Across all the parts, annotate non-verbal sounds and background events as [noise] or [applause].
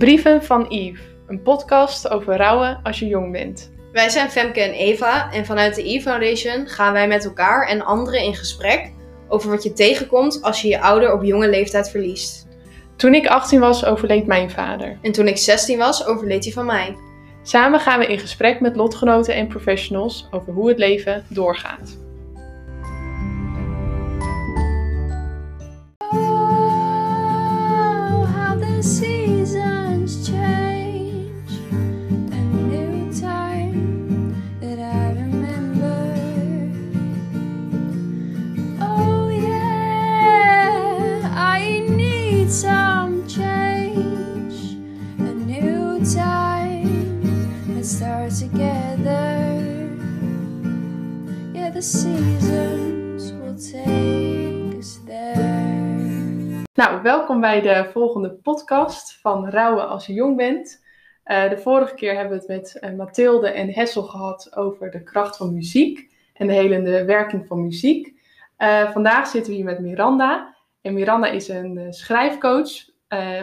Brieven van Yves, een podcast over rouwen als je jong bent. Wij zijn Femke en Eva en vanuit de E Foundation gaan wij met elkaar en anderen in gesprek over wat je tegenkomt als je je ouder op jonge leeftijd verliest. Toen ik 18 was, overleed mijn vader. En toen ik 16 was, overleed hij van mij. Samen gaan we in gesprek met lotgenoten en professionals over hoe het leven doorgaat. Seasons will. Nou, welkom bij de volgende podcast van Rouwen als je jong bent. Eh, de vorige keer hebben we het met eh, Mathilde en Hessel gehad over de kracht van muziek en de helende werking van muziek. Eh, vandaag zitten we hier met Miranda. En Miranda is een schrijfcoach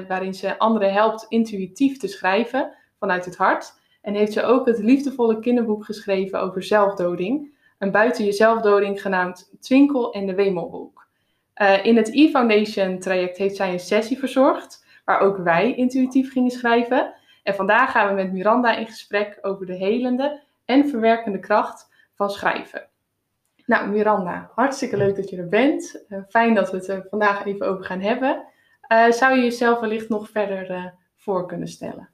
waarin ze anderen helpt intuïtief te schrijven vanuit het hart. En heeft ze ook het liefdevolle kinderboek geschreven over zelfdoding. Een buiten je zelfdoding genaamd Twinkel en de Wemelboek. Eh, in het E-Foundation traject heeft zij een sessie verzorgd, waar ook wij intuïtief gingen schrijven. En vandaag gaan we met Miranda in gesprek over de helende en verwerkende kracht van schrijven. Nou, Miranda, hartstikke leuk dat je er bent. Eh, fijn dat we het er vandaag even over gaan hebben. Eh, zou je jezelf wellicht nog verder voor kunnen stellen?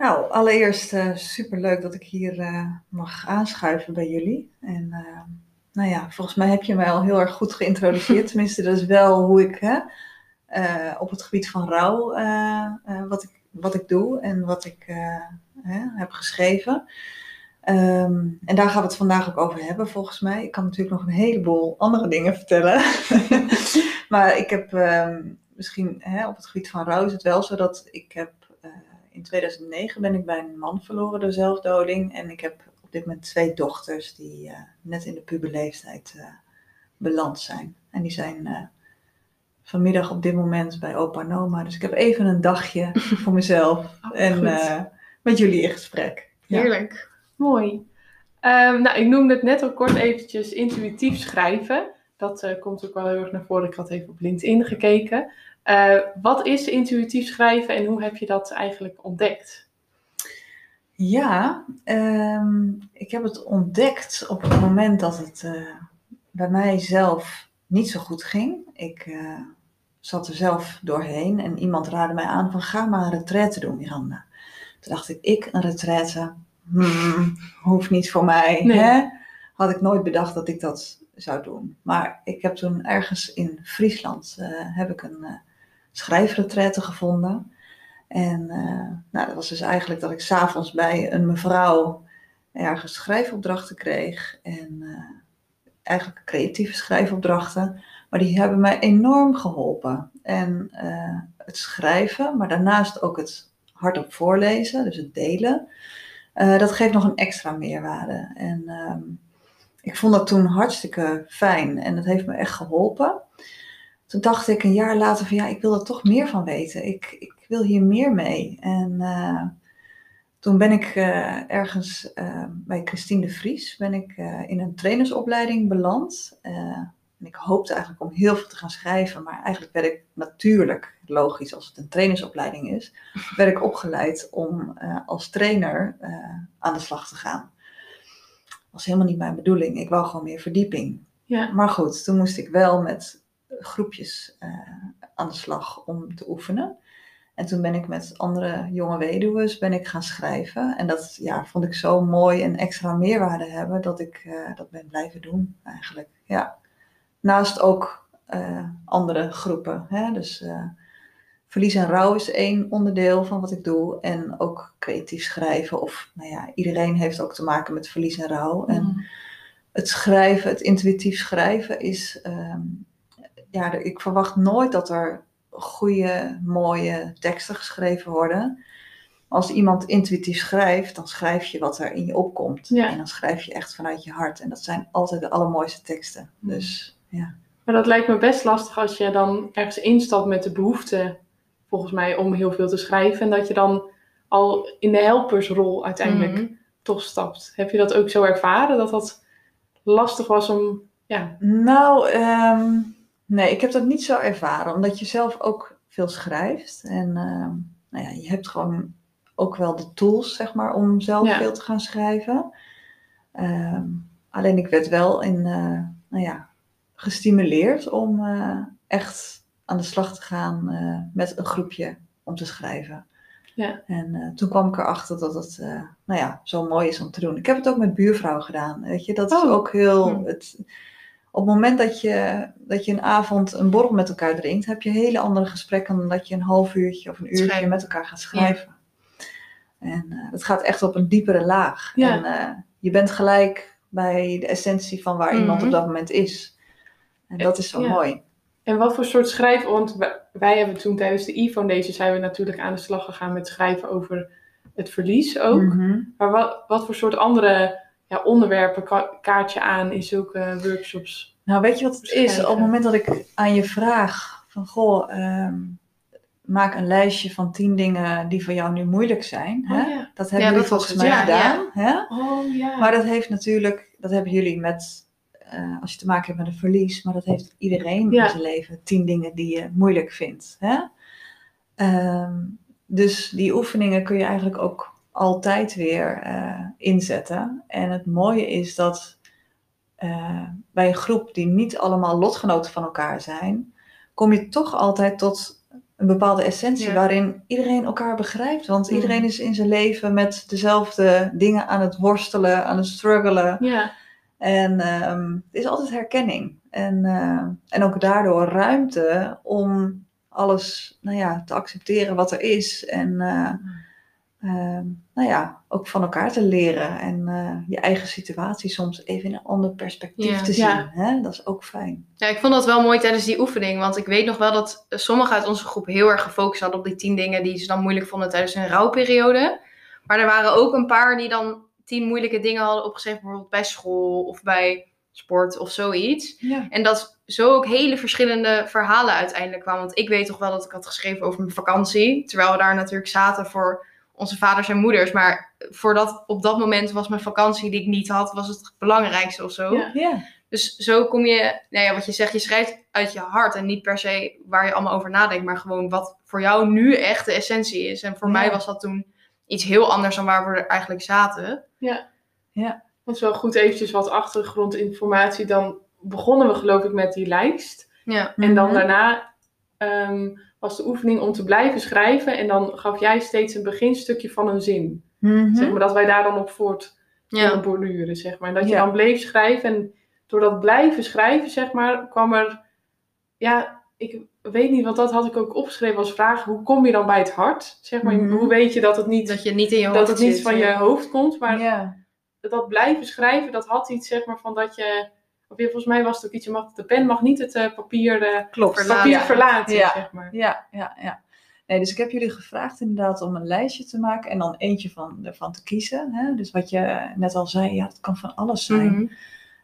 Nou, allereerst super superleuk dat ik hier eh, mag aanschuiven bij jullie. En eh, nou ja, volgens mij heb je mij al heel erg goed geïntroduceerd. [laughs] Tenminste, dat is wel hoe ik hè, eh, op het gebied van rouw, eh, eh, wat, ik, wat ik doe en wat ik eh, hè, heb geschreven. Ehm, en daar gaan we het vandaag ook over hebben, volgens mij. Ik kan natuurlijk nog een heleboel andere dingen vertellen. [laughs] maar ik heb ehm, misschien hè, op het gebied van rouw is het wel zo dat ik heb eh, in 2009 ben ik bij een man verloren door zelfdoding. En ik heb op dit moment twee dochters die eh, net in de puberleeftijd eh, beland zijn. En die zijn eh, vanmiddag op dit moment bij opa en oma. Dus ik heb even een dagje [laughs] voor mezelf Oh, en met jullie in gesprek. Ja. Heerlijk. Mooi. Ehm, nou, ik noemde het net al kort eventjes intuïtief schrijven. Dat komt ook wel heel erg naar voren. Ik had even op LinkedIn gekeken. Eh, wat is intuïtief schrijven en hoe heb je dat eigenlijk ontdekt? Ja, ehm, ik heb het ontdekt op het moment dat het eh, bij mij zelf niet zo goed ging. Ik eh, zat er zelf doorheen en iemand raadde mij aan van ga maar een retraite doen, Miranda. Toen dacht ik, ik een retraite, hmm, hoeft niet voor mij. Nee. Hè? Had ik nooit bedacht dat ik dat zou doen. Maar ik heb toen ergens in Friesland heb ik een schrijfretraite gevonden. En eh, nou, dat was dus eigenlijk dat ik s'avonds bij een mevrouw ergens schrijfopdrachten kreeg. En eh, eigenlijk creatieve schrijfopdrachten. Maar die hebben mij enorm geholpen. En eh, het schrijven, maar daarnaast ook het hardop voorlezen, dus het delen. dat geeft nog een extra meerwaarde. En ehm, ik vond dat toen hartstikke fijn. En dat heeft me echt geholpen. Toen dacht ik een jaar later van ja, ik wil er toch meer van weten. Ik, ik wil hier meer mee. En eh, toen ben ik eh, ergens eh, bij Christine de Vries ben ik, in een trainersopleiding beland. En ik hoopte eigenlijk om heel veel te gaan schrijven, maar eigenlijk werd ik natuurlijk, logisch als het een trainersopleiding is, [laughs] werd ik opgeleid om als trainer aan de slag te gaan. Dat was helemaal niet mijn bedoeling. Ik wou gewoon meer verdieping. Ja, Maar goed, toen moest ik wel met groepjes eh, aan de slag om te oefenen. En toen ben ik met andere jonge weduwen ben ik gaan schrijven. En dat ja, vond ik zo mooi en extra meerwaarde hebben dat ik eh, dat ben blijven doen eigenlijk. Ja. Naast ook eh, andere groepen. Hè? Dus verlies en rouw is één onderdeel van wat ik doe. En ook creatief schrijven. Of nou ja, iedereen heeft ook te maken met verlies en rouw. En Mm. het schrijven, het intuïtief schrijven is. ehm, ja, ik verwacht nooit dat er goede, mooie teksten geschreven worden. Als iemand intuïtief schrijft, dan schrijf je wat er in je opkomt. Ja. En dan schrijf je echt vanuit je hart. En dat zijn altijd de allermooiste teksten. Dus ja. Maar dat lijkt me best lastig als je dan ergens instapt met de behoefte volgens mij, om heel veel te schrijven. En dat je dan al in de helpersrol uiteindelijk Mhm. toch stapt. Heb je dat ook zo ervaren, dat dat lastig was om... Ja, Nou, ehm, nee, ik heb dat niet zo ervaren, omdat je zelf ook veel schrijft. En ehm, nou ja, je hebt gewoon ook wel de tools, zeg maar, om zelf Ja. veel te gaan schrijven. Ehm, alleen ik werd wel in, eh, nou ja, gestimuleerd om eh, echt aan de slag te gaan eh, met een groepje om te schrijven. Ja. En toen kwam ik erachter dat het, nou ja, zo mooi is om te doen. Ik heb het ook met buurvrouwen gedaan, weet je. Dat is Oh. ook heel... Hm. Het, op het moment dat je, dat je een avond een borrel met elkaar drinkt, heb je hele andere gesprekken dan dat je een half uurtje of een uurtje Schrijven. met elkaar gaat schrijven. En eh, het gaat echt op een diepere laag. Ja. En eh, je bent gelijk bij de essentie van waar iemand Mhm. op dat moment is. En dat is zo Ja. mooi. En wat voor soort schrijven, want wij, wij hebben toen tijdens de e-foundation zijn we natuurlijk aan de slag gegaan met schrijven over het verlies ook. Mhm. Maar wat, wat voor soort andere ja, onderwerpen ka- kaart je aan in zulke workshops? Nou, weet je wat het is? Op het moment dat ik aan je vraag van, goh, ehm, maak een lijstje van tien dingen die voor jou nu moeilijk zijn. hè? Oh ja. Dat hebben Ja, jullie dat was volgens mij ja, gedaan. Hè? Oh ja. Maar dat heeft natuurlijk, dat hebben jullie met, eh, als je te maken hebt met een verlies, maar dat heeft iedereen Ja. in zijn leven. Tien dingen die je moeilijk vindt. Hè? Ehm, dus die oefeningen kun je eigenlijk ook altijd weer eh, inzetten. En het mooie is dat eh, bij een groep die niet allemaal lotgenoten van elkaar zijn, kom je toch altijd tot een bepaalde essentie Ja. waarin iedereen elkaar begrijpt. Want Mhm. iedereen is in zijn leven met dezelfde dingen aan het worstelen, aan het struggelen. ja. En ehm, er is altijd herkenning. En, eh, en ook daardoor ruimte om alles nou ja, te accepteren wat er is. En ehm, nou ja, ook van elkaar te leren. En eh, je eigen situatie soms even in een ander perspectief Ja. te zien. Ja. Hè? Dat is ook fijn. Ja, ik vond dat wel mooi tijdens die oefening. Want ik weet nog wel dat eh, sommigen uit onze groep heel erg gefocust hadden op die tien dingen die ze dan moeilijk vonden tijdens hun rouwperiode. Maar er waren ook een paar die dan tien moeilijke dingen hadden opgeschreven, bijvoorbeeld bij school of bij sport of zoiets. Ja. En dat zo ook hele verschillende verhalen uiteindelijk kwamen. Want ik weet toch wel dat ik had geschreven over mijn vakantie. Terwijl we daar natuurlijk zaten voor onze vaders en moeders. Maar voor dat, op dat moment was mijn vakantie die ik niet had, was het belangrijkste of zo. Ja. Ja. Dus zo kom je, nou ja, wat je zegt, je schrijft uit je hart. En niet per se waar je allemaal over nadenkt. Maar gewoon wat voor jou nu echt de essentie is. En voor Ja. mij was dat toen iets heel anders dan waar we er eigenlijk zaten. Dat is wel goed eventjes wat achtergrondinformatie. Dan begonnen we geloof ik met die lijst. Ja. En dan Mhm. daarna ehm, was de oefening om te blijven schrijven. En dan gaf jij steeds een beginstukje van een zin. Mhm. Zeg maar dat wij daar dan op voort Ja. konden borduren, zeg maar. En dat je Ja. dan bleef schrijven. En door dat blijven schrijven, zeg maar, kwam er... Ja, ik weet niet, want dat had ik ook opgeschreven als vraag. Hoe kom je dan bij het hart? Zeg maar, Mhm. hoe weet je dat het niet, Dat je niet in je hoofd dat het niet zit, van ja. je hoofd komt? Maar ja. dat blijven schrijven, dat had iets, zeg maar, van dat je... Of ja, volgens mij was het ook iets, je mag, de pen mag niet het eh, papier, eh, Klopt. Verlaten. papier verlaten, Ja. zeg maar. Ja, ja, ja. Nee, dus ik heb jullie gevraagd inderdaad om een lijstje te maken en dan eentje van, ervan te kiezen. Hè? Dus wat je net al zei, ja, het kan van alles zijn. Mhm.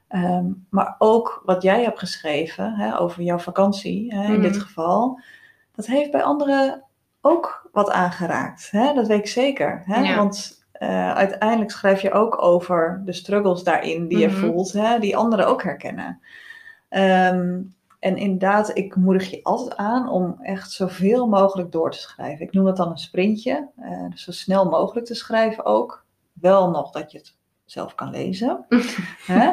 Ehm, maar ook wat jij hebt geschreven hè, over jouw vakantie, hè, in Mhm. dit geval, dat heeft bij anderen ook wat aangeraakt. Hè? Dat weet ik zeker. Hè? Ja. Want eh, uiteindelijk schrijf je ook over de struggles daarin die je Mhm. voelt, hè, die anderen ook herkennen. Ehm, en inderdaad, ik moedig je altijd aan om echt zoveel mogelijk door te schrijven. Ik noem dat dan een sprintje, eh, dus zo snel mogelijk te schrijven ook. Wel nog dat je het zelf kan lezen. [laughs] Hè?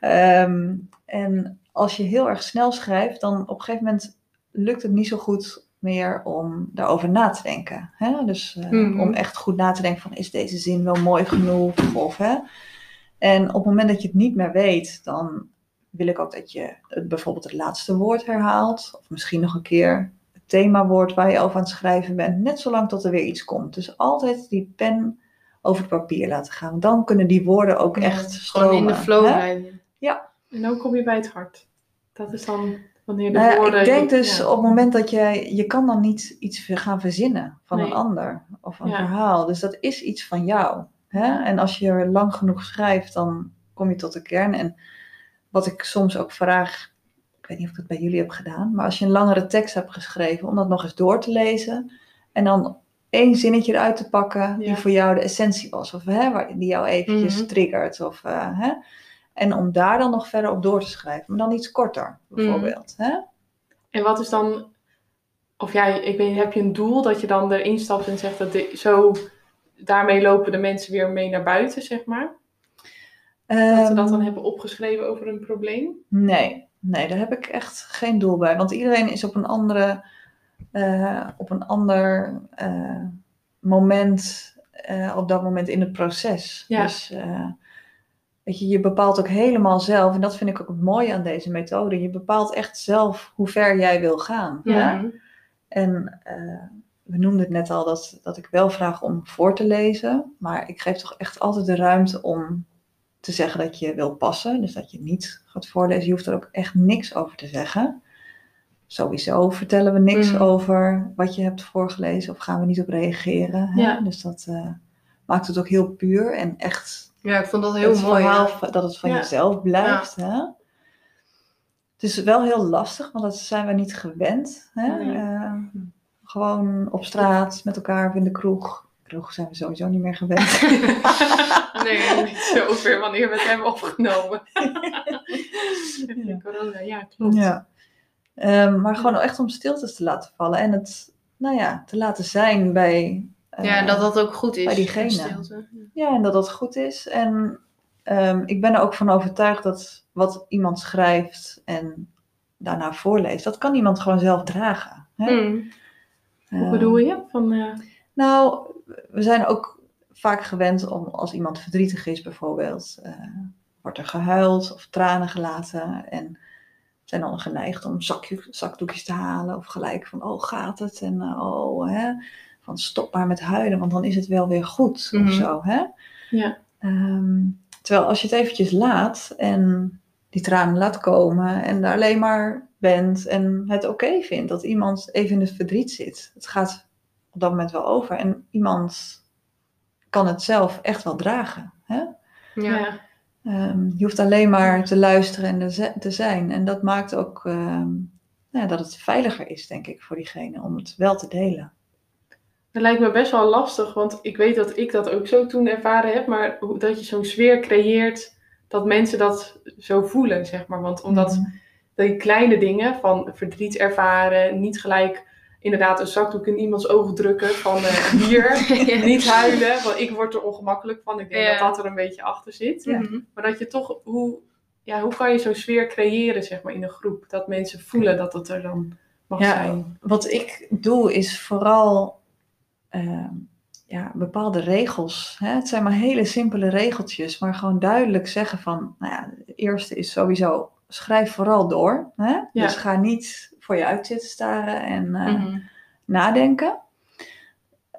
Ehm, en als je heel erg snel schrijft, dan op een gegeven moment lukt het niet zo goed meer om daarover na te denken. Hè? Dus eh, Mhm. om echt goed na te denken van is deze zin wel mooi genoeg? Of, hè? En op het moment dat je het niet meer weet, dan wil ik ook dat je het, bijvoorbeeld het laatste woord herhaalt. Of misschien nog een keer het themawoord waar je over aan het schrijven bent. Net zolang tot er weer iets komt. Dus altijd die pen over het papier laten gaan. Dan kunnen die woorden ook echt stromen. Gewoon in de flow hè? blijven. En dan kom je bij het hart. Dat is dan wanneer de Nou woorden... ik denk dus ja. op het moment dat jij, je kan dan niet iets gaan verzinnen van Nee. een ander of een Ja. verhaal. Dus dat is iets van jou. Hè? En als je er lang genoeg schrijft, dan kom je tot de kern. En wat ik soms ook vraag ik weet niet of ik het bij jullie heb gedaan, maar als je een langere tekst hebt geschreven, om dat nog eens door te lezen en dan één zinnetje eruit te pakken die Ja. voor jou de essentie was, of hè, die jou eventjes Mhm. triggert. Of, eh, hè, en om daar dan nog verder op door te schrijven, maar dan iets korter, bijvoorbeeld. Hè? En wat is dan, of jij, ik weet heb je een doel dat je dan erin stapt en zegt dat zo, daarmee lopen de mensen weer mee naar buiten, zeg maar? Dat ze dat dan Ehm, hebben opgeschreven over een probleem? Nee, nee, daar heb ik echt geen doel bij. Want iedereen is op een andere, eh, op een ander eh, moment, eh, op dat moment in het proces. Ja. Dus weet je, je bepaalt ook helemaal zelf, en dat vind ik ook het mooie aan deze methode. Je bepaalt echt zelf hoe ver jij wil gaan. Ja. En eh, we noemden het net al dat, dat ik wel vraag om voor te lezen, maar ik geef toch echt altijd de ruimte om te zeggen dat je wil passen. Dus dat je niet gaat voorlezen. Je hoeft er ook echt niks over te zeggen. Sowieso vertellen we niks Mhm. over wat je hebt voorgelezen of gaan we niet op reageren. Hè? Ja. Dus dat eh, maakt het ook heel puur en echt Ja, ik vond dat heel het mooi. dat het van Ja. jezelf blijft. Hè? Het is wel heel lastig, want dat zijn we niet gewend. Hè? Eh, gewoon op straat met elkaar of in de kroeg. Kroeg zijn we sowieso niet meer gewend. [laughs] Nee, [laughs] niet zo ver wanneer we het hebben opgenomen. [laughs] Corona, ja, klopt. Ja. Ehm, maar gewoon echt om stiltes te laten vallen en het, nou ja, te laten zijn bij. Eh, Ja, en dat dat ook goed is. bij diegene. Ja, en dat dat goed is. En ehm, ik ben er ook van overtuigd dat wat iemand schrijft en daarna voorleest, dat kan iemand gewoon zelf dragen. Hè? Hmm. Hoe Ehm, bedoel je? Van, eh, Nou, we zijn ook vaak gewend om als iemand verdrietig is bijvoorbeeld, eh, wordt er gehuild of tranen gelaten en zijn dan geneigd om zakje, zakdoekjes te halen of gelijk van oh gaat het en eh, oh hè, van stop maar met huilen want dan is het wel weer goed Mhm. of zo hè. Ja. Ehm, terwijl als je het eventjes laat en die tranen laat komen en daar alleen maar bent en het oké vindt dat iemand even in het verdriet zit. Het gaat op dat moment wel over en iemand kan het zelf echt wel dragen. Hè? Ja. Ehm, je hoeft alleen maar te luisteren en te zijn. En dat maakt ook ehm, nou ja, dat het veiliger is, denk ik, voor diegene om het wel te delen. Dat lijkt me best wel lastig, want ik weet dat ik dat ook zo toen ervaren heb, maar hoe- dat je zo'n sfeer creëert dat mensen dat zo voelen, zeg maar. Want omdat Mhm. die kleine dingen van verdriet ervaren, niet gelijk inderdaad een zakdoek in iemands ogen drukken van eh, hier, [laughs] niet huilen, want ik word er ongemakkelijk van. Ik denk Ja. dat dat er een beetje achter zit. Ja. Mhm. Maar dat je toch, hoe, ja, hoe kan je zo'n sfeer creëren, zeg maar, in een groep? Dat mensen voelen dat het er dan mag Ja. zijn. Wat ik doe is vooral ehm, ja, bepaalde regels. Hè? Het zijn maar hele simpele regeltjes, maar gewoon duidelijk zeggen van, nou ja, eerste is sowieso, schrijf vooral door. Hè? Ja. Dus ga niet voor je uit zitten staren en eh, Mhm. nadenken.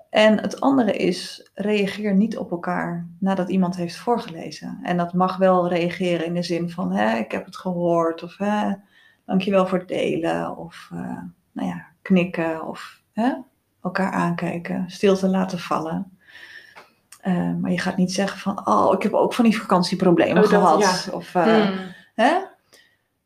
En het andere is, reageer niet op elkaar nadat iemand heeft voorgelezen. En dat mag wel reageren in de zin van, hè, ik heb het gehoord, of hè, dankjewel voor het delen, of eh, nou ja, knikken, of hè, elkaar aankijken, stilte laten vallen. Eh, maar je gaat niet zeggen van, oh, ik heb ook van die vakantieproblemen Oh, dat- gehad. ja. Of, eh, Hmm. hè?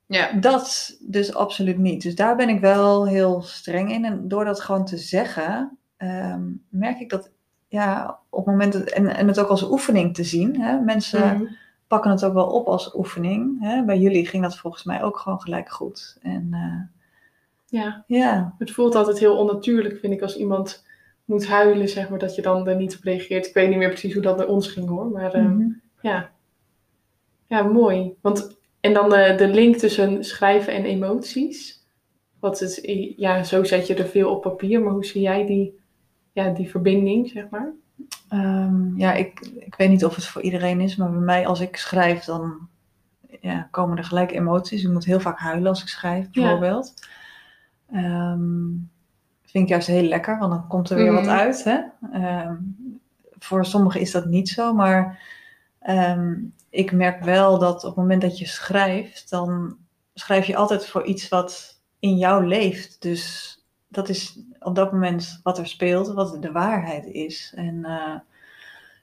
Ja. Dat dus absoluut niet. Dus daar ben ik wel heel streng in. En door dat gewoon te zeggen, ehm, merk ik dat, ja, op het moment, dat- en, en het ook als oefening te zien. Hè? Mensen Mhm. pakken het ook wel op als oefening. Hè? Bij jullie ging dat volgens mij ook gewoon gelijk goed. En eh, Ja. ja, Het voelt altijd heel onnatuurlijk, vind ik, als iemand moet huilen, zeg maar, dat je dan er niet op reageert. Ik weet niet meer precies hoe dat bij ons ging hoor, maar eh, mhm. ja. Ja, mooi. Want, en dan de, de link tussen schrijven en emoties. Wat is, ja, zo zet je er veel op papier, maar hoe zie jij die, ja, die verbinding, zeg maar? Ehm, ja, ik, ik weet niet of het voor iedereen is, maar bij mij als ik schrijf, dan ja, komen er gelijk emoties. Ik moet heel vaak huilen als ik schrijf, Ja. Ehm, vind ik juist heel lekker, want dan komt er weer wat Mhm. uit. Hè? Ehm, voor sommigen is dat niet zo, maar ehm, ik merk wel dat op het moment dat je schrijft, dan schrijf je altijd voor iets wat in jou leeft. Dus dat is op dat moment wat er speelt, wat de waarheid is. En eh,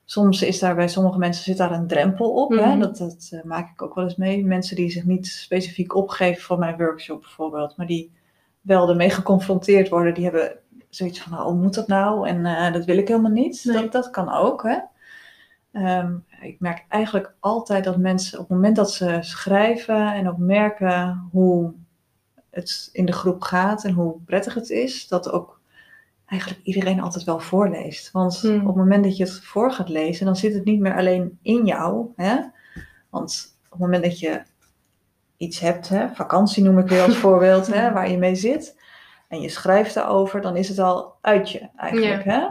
soms is daar bij sommige mensen zit daar een drempel op. hè? Mhm. Dat, dat eh, maak ik ook wel eens mee. Mensen die zich niet specifiek opgeven voor mijn workshop bijvoorbeeld, maar die wel ermee geconfronteerd worden, die hebben zoiets van, oh, moet dat nou? En eh, dat wil ik helemaal niet. Nee. Dat, dat kan ook, hè. Ehm, ik merk eigenlijk altijd dat mensen op het moment dat ze schrijven en ook merken hoe het in de groep gaat en hoe prettig het is, dat ook eigenlijk iedereen altijd wel voorleest. Want Hmm. op het moment dat je het voor gaat lezen, dan zit het niet meer alleen in jou. Hè? Want op het moment dat je iets hebt, hè, vakantie noem ik weer als [laughs] voorbeeld, hè, waar je mee zit, en je schrijft daarover, dan is het al uit je eigenlijk. Hè?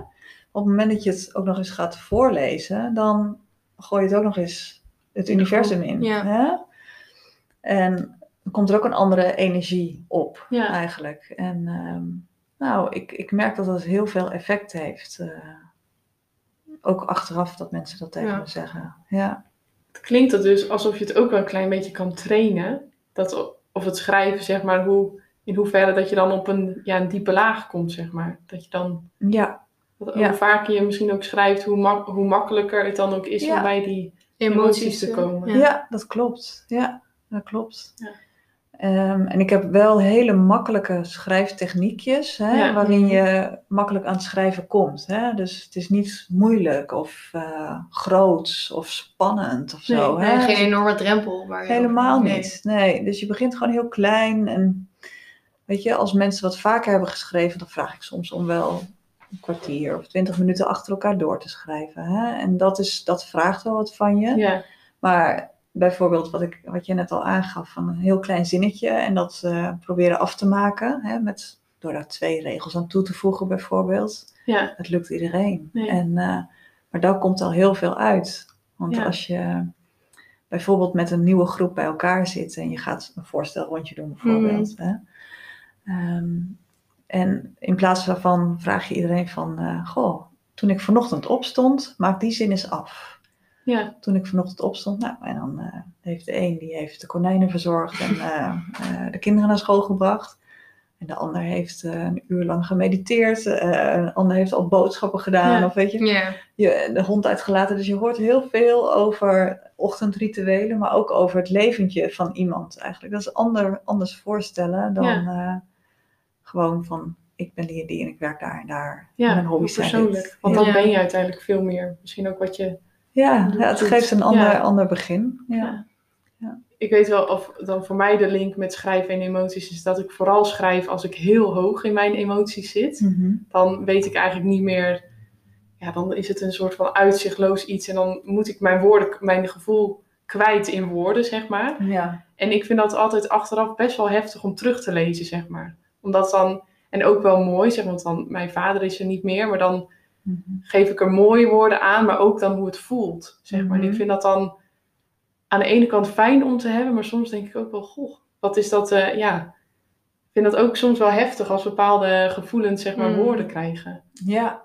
Op het moment dat je het ook nog eens gaat voorlezen, dan gooi je het ook nog eens het universum in. ja. Hè? En dan komt er ook een andere energie op, Ja. eigenlijk. En ehm, nou, ik, ik merk dat dat heel veel effect heeft. eh, ook achteraf dat mensen dat tegen me zeggen. Ja. Het klinkt dat dus alsof je het ook wel een klein beetje kan trainen. Dat, of het schrijven, zeg maar, hoe, in hoeverre dat je dan op een, ja, een diepe laag komt, zeg maar. Dat je dan, ja, dat Ja. hoe vaker je misschien ook schrijft, hoe, mak- hoe makkelijker het dan ook is Ja. om bij die emoties te eh, komen. ja. Ja. dat klopt. Ja, dat klopt. Ehm, en ik heb wel hele makkelijke schrijftechniekjes, hè, Ja. waarin je makkelijk aan het schrijven komt. Hè? Dus het is niet moeilijk of eh groots of spannend of zo. Nee, hè? Geen enorme drempel. Waar je Helemaal nee. niet. Nee, dus je begint gewoon heel klein. En weet je, als mensen wat vaker hebben geschreven, dan vraag ik soms om wel een kwartier of twintig minuten achter elkaar door te schrijven. Hè? En dat, is, dat vraagt wel wat van je. Ja, Maar bijvoorbeeld wat, ik, wat je net al aangaf, van een heel klein zinnetje en dat eh, proberen af te maken. Hè, met, door daar twee regels aan toe te voegen bijvoorbeeld. ja, Dat lukt iedereen. Nee. En, eh, maar daar komt al heel veel uit. Want Ja. als je bijvoorbeeld met een nieuwe groep bij elkaar zit en je gaat een voorstelrondje doen bijvoorbeeld. Mhm. Hè? Ehm, en in plaats daarvan vraag je iedereen van, eh, goh, toen ik vanochtend opstond, maak die zin eens af. Ja, Toen ik vanochtend opstond, nou, en dan eh, heeft de een die heeft de konijnen verzorgd en eh, eh, de kinderen naar school gebracht. En de ander heeft een uur lang gemediteerd. eh, een ander heeft al boodschappen gedaan. Ja. Of weet je, Ja, je, de hond uitgelaten. Dus je hoort heel veel over ochtendrituelen, maar ook over het leventje van iemand eigenlijk. Dat is ander, anders voorstellen dan eh, gewoon van ik ben die en die en ik werk daar en daar. ja Mijn hobby's zijn dit. persoonlijk. Want Ja. dan ben je uiteindelijk veel meer. Misschien ook wat je Ja, ja, het geeft een ander, Ja. ander begin. Ja. ik weet wel of dan voor mij de link met schrijven en emoties is dat ik vooral schrijf als ik heel hoog in mijn emoties zit. Mhm. Dan weet ik eigenlijk niet meer, ja, dan is het een soort van uitzichtloos iets en dan moet ik mijn woorden, mijn gevoel kwijt in woorden, zeg maar. ja. En ik vind dat altijd achteraf best wel heftig om terug te lezen, zeg maar. Omdat dan, en ook wel mooi, zeg, want dan, mijn vader is er niet meer, maar dan. Geef ik er mooie woorden aan, maar ook dan hoe het voelt, zeg maar. En Mhm. ik vind dat dan aan de ene kant fijn om te hebben, maar soms denk ik ook wel, goh, wat is dat, eh, ja. Ik vind dat ook soms wel heftig als bepaalde gevoelens, zeg maar, Mm. woorden krijgen, ja,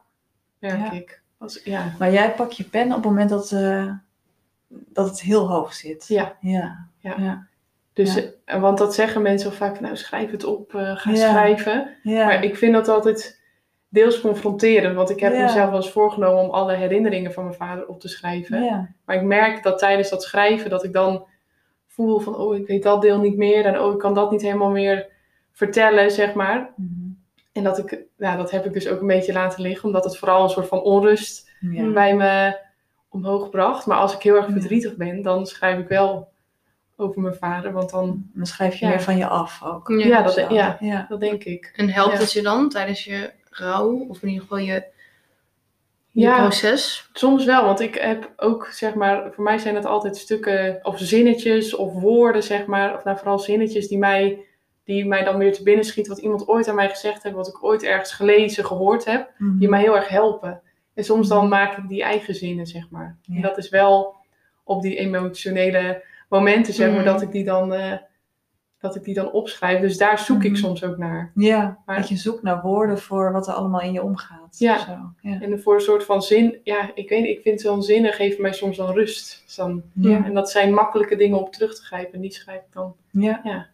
merk Ja. ik. Als, ja, maar jij pakt je pen op het moment dat, eh, dat het heel hoog zit. Ja. Ja. Ja. Ja. dus, Ja. eh, want dat zeggen mensen vaak, nou schrijf het op, ga schrijven. Ja. Maar ik vind dat altijd deels confronterend, want ik heb Ja. mezelf wel eens voorgenomen om alle herinneringen van mijn vader op te schrijven. ja. Maar ik merk dat tijdens dat schrijven dat ik dan voel van, oh, ik weet dat deel niet meer en oh, ik kan dat niet helemaal meer vertellen, zeg maar. Mhm. En dat ik, ja, dat heb ik dus ook een beetje laten liggen, omdat het vooral een soort van onrust Ja. bij me omhoog bracht. Maar als ik heel erg Ja. verdrietig ben, dan schrijf ik wel over mijn vader, want dan, Dan schrijf je Ja. meer van je af ook. Ja, ja, dat, ja, ja. dat denk ik. En helpt Ja. het je dan tijdens je rouw? Of in ieder geval je, je Ja. proces? Soms wel, want ik heb ook, zeg maar, voor mij zijn het altijd stukken of zinnetjes of woorden, zeg maar, of nou vooral zinnetjes die mij, die mij dan weer te binnen schieten, wat iemand ooit aan mij gezegd heeft, wat ik ooit ergens gelezen, gehoord heb, Mhm. die mij heel erg helpen. En soms dan maak ik die eigen zinnen, zeg maar. En dat is wel op die emotionele momenten, zeg maar, Mhm. dat ik die dan, eh, dat ik die dan opschrijf. Dus daar zoek ik Mhm. soms ook naar. Ja, Maar- dat je zoekt naar woorden voor wat er allemaal in je omgaat. Ja. Zo. Ja. En voor een soort van zin, ja, ik weet ik vind zo'n zinnen geven mij soms dan rust. Dus dan, Ja. En dat zijn makkelijke dingen om terug te grijpen. En die schrijf ik dan. Ja. Ja.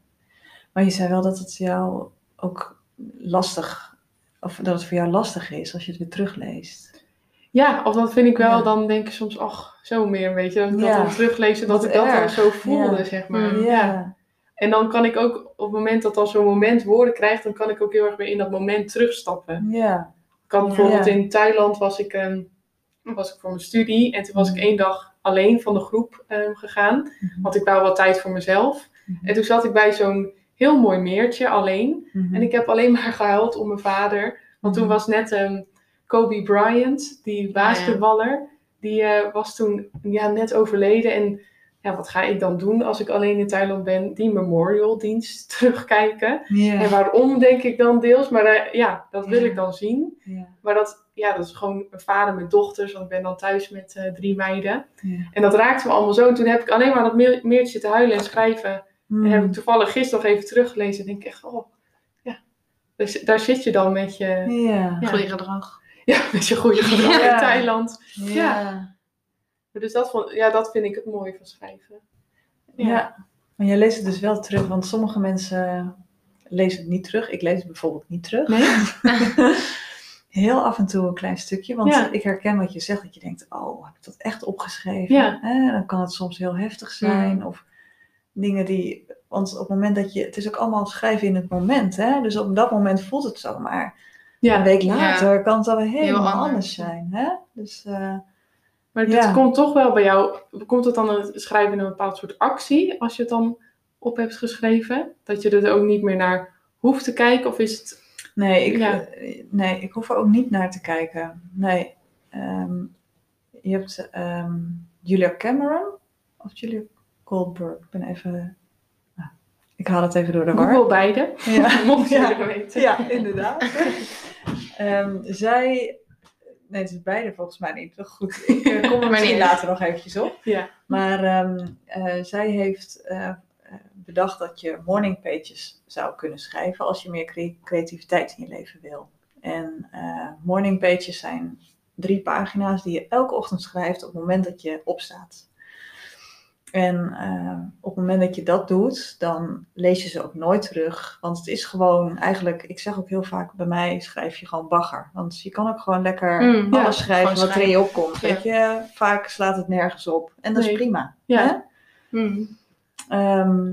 Maar je zei wel dat het jou ook lastig, of dat het voor jou lastig is als je het weer terugleest. Ja, of dat vind ik wel, Ja. dan denk ik soms, ach, zo meer, weet je. Dat ik dat dan teruglezen, dat Wat ik dat dan zo voelde, zeg maar. Ja. En dan kan ik ook, op het moment dat dan zo'n moment woorden krijgt, dan kan ik ook heel erg weer in dat moment terugstappen. Ja. Ik had bijvoorbeeld Ja. in Thailand was ik, ehm, was ik voor mijn studie en toen was ik Mhm. één dag alleen van de groep ehm, gegaan. Mhm. Want ik wou wat tijd voor mezelf. En toen zat ik bij zo'n heel mooi meertje alleen. Mhm. En ik heb alleen maar [laughs] gehuild om mijn vader. Want toen Mhm. was net ehm, Kobe Bryant, die basketballer, die eh, was toen ja, net overleden. En ja, wat ga ik dan doen als ik alleen in Thailand ben? Die memorial dienst [laughs] terugkijken. En waarom denk ik dan deels? Maar eh, ja, dat wil ik dan zien. Maar dat, ja, dat is gewoon een vader met dochters, want ik ben dan thuis met eh, drie meiden. En dat raakte me allemaal zo. En toen heb ik alleen maar dat me- meertje te huilen en schrijven. Mm. En heb ik toevallig gisteren nog even teruggelezen. En denk ik echt, oh, ja. Dus daar zit je dan met je, Ja. Goeie gedrag. ja, [laughs] met je goede gedrag in Thailand. Ja. Dus dat, vond, ja, dat vind ik het mooie van schrijven. Ja. Maar jij leest het dus wel terug, want sommige mensen lezen het niet terug. Ik lees het bijvoorbeeld niet terug. Nee? [laughs] Heel af en toe een klein stukje, want Ja. ik herken wat je zegt, dat je denkt, oh, heb ik dat echt opgeschreven? Ja. Hè, dan kan het soms heel heftig zijn, of dingen die, want op het moment dat je, het is ook allemaal schrijven in het moment, hè? dus op dat moment voelt het zo, maar een Ja, week later kan het alweer helemaal anders. anders zijn. Hè? Dus eh, maar Ja. het komt toch wel bij jou, komt het dan het schrijven in een bepaald soort actie, als je het dan op hebt geschreven? Dat je er ook niet meer naar hoeft te kijken? Of is het, Nee, ik, Ja. nee, ik hoef er ook niet naar te kijken. Nee. Ehm, je hebt ehm, Julia Cameron of Julia Goldberg. Ik ben even... nou, ik haal het even door de war. Google beide? Ja. [laughs] Mocht je Ja. weten. Ja, inderdaad. [laughs] Ehm, zij... Nee, het is beide volgens mij niet. Goed, ik eh, kom er [laughs] misschien niet. later nog eventjes op. Ja. Maar ehm, eh, zij heeft eh, bedacht dat je morning pages zou kunnen schrijven als je meer cre- creativiteit in je leven wil. En morning pages zijn drie pagina's die je elke ochtend schrijft op het moment dat je opstaat. En eh, op het moment dat je dat doet, dan lees je ze ook nooit terug. Want het is gewoon eigenlijk, ik zeg ook heel vaak bij mij, schrijf je gewoon bagger. Want je kan ook gewoon lekker Mm, ja, alles schrijven wat er in je opkomt. Ja. Weet je, vaak slaat het nergens op. En dat Nee. is prima. Ja. Hè? Mm. Ehm,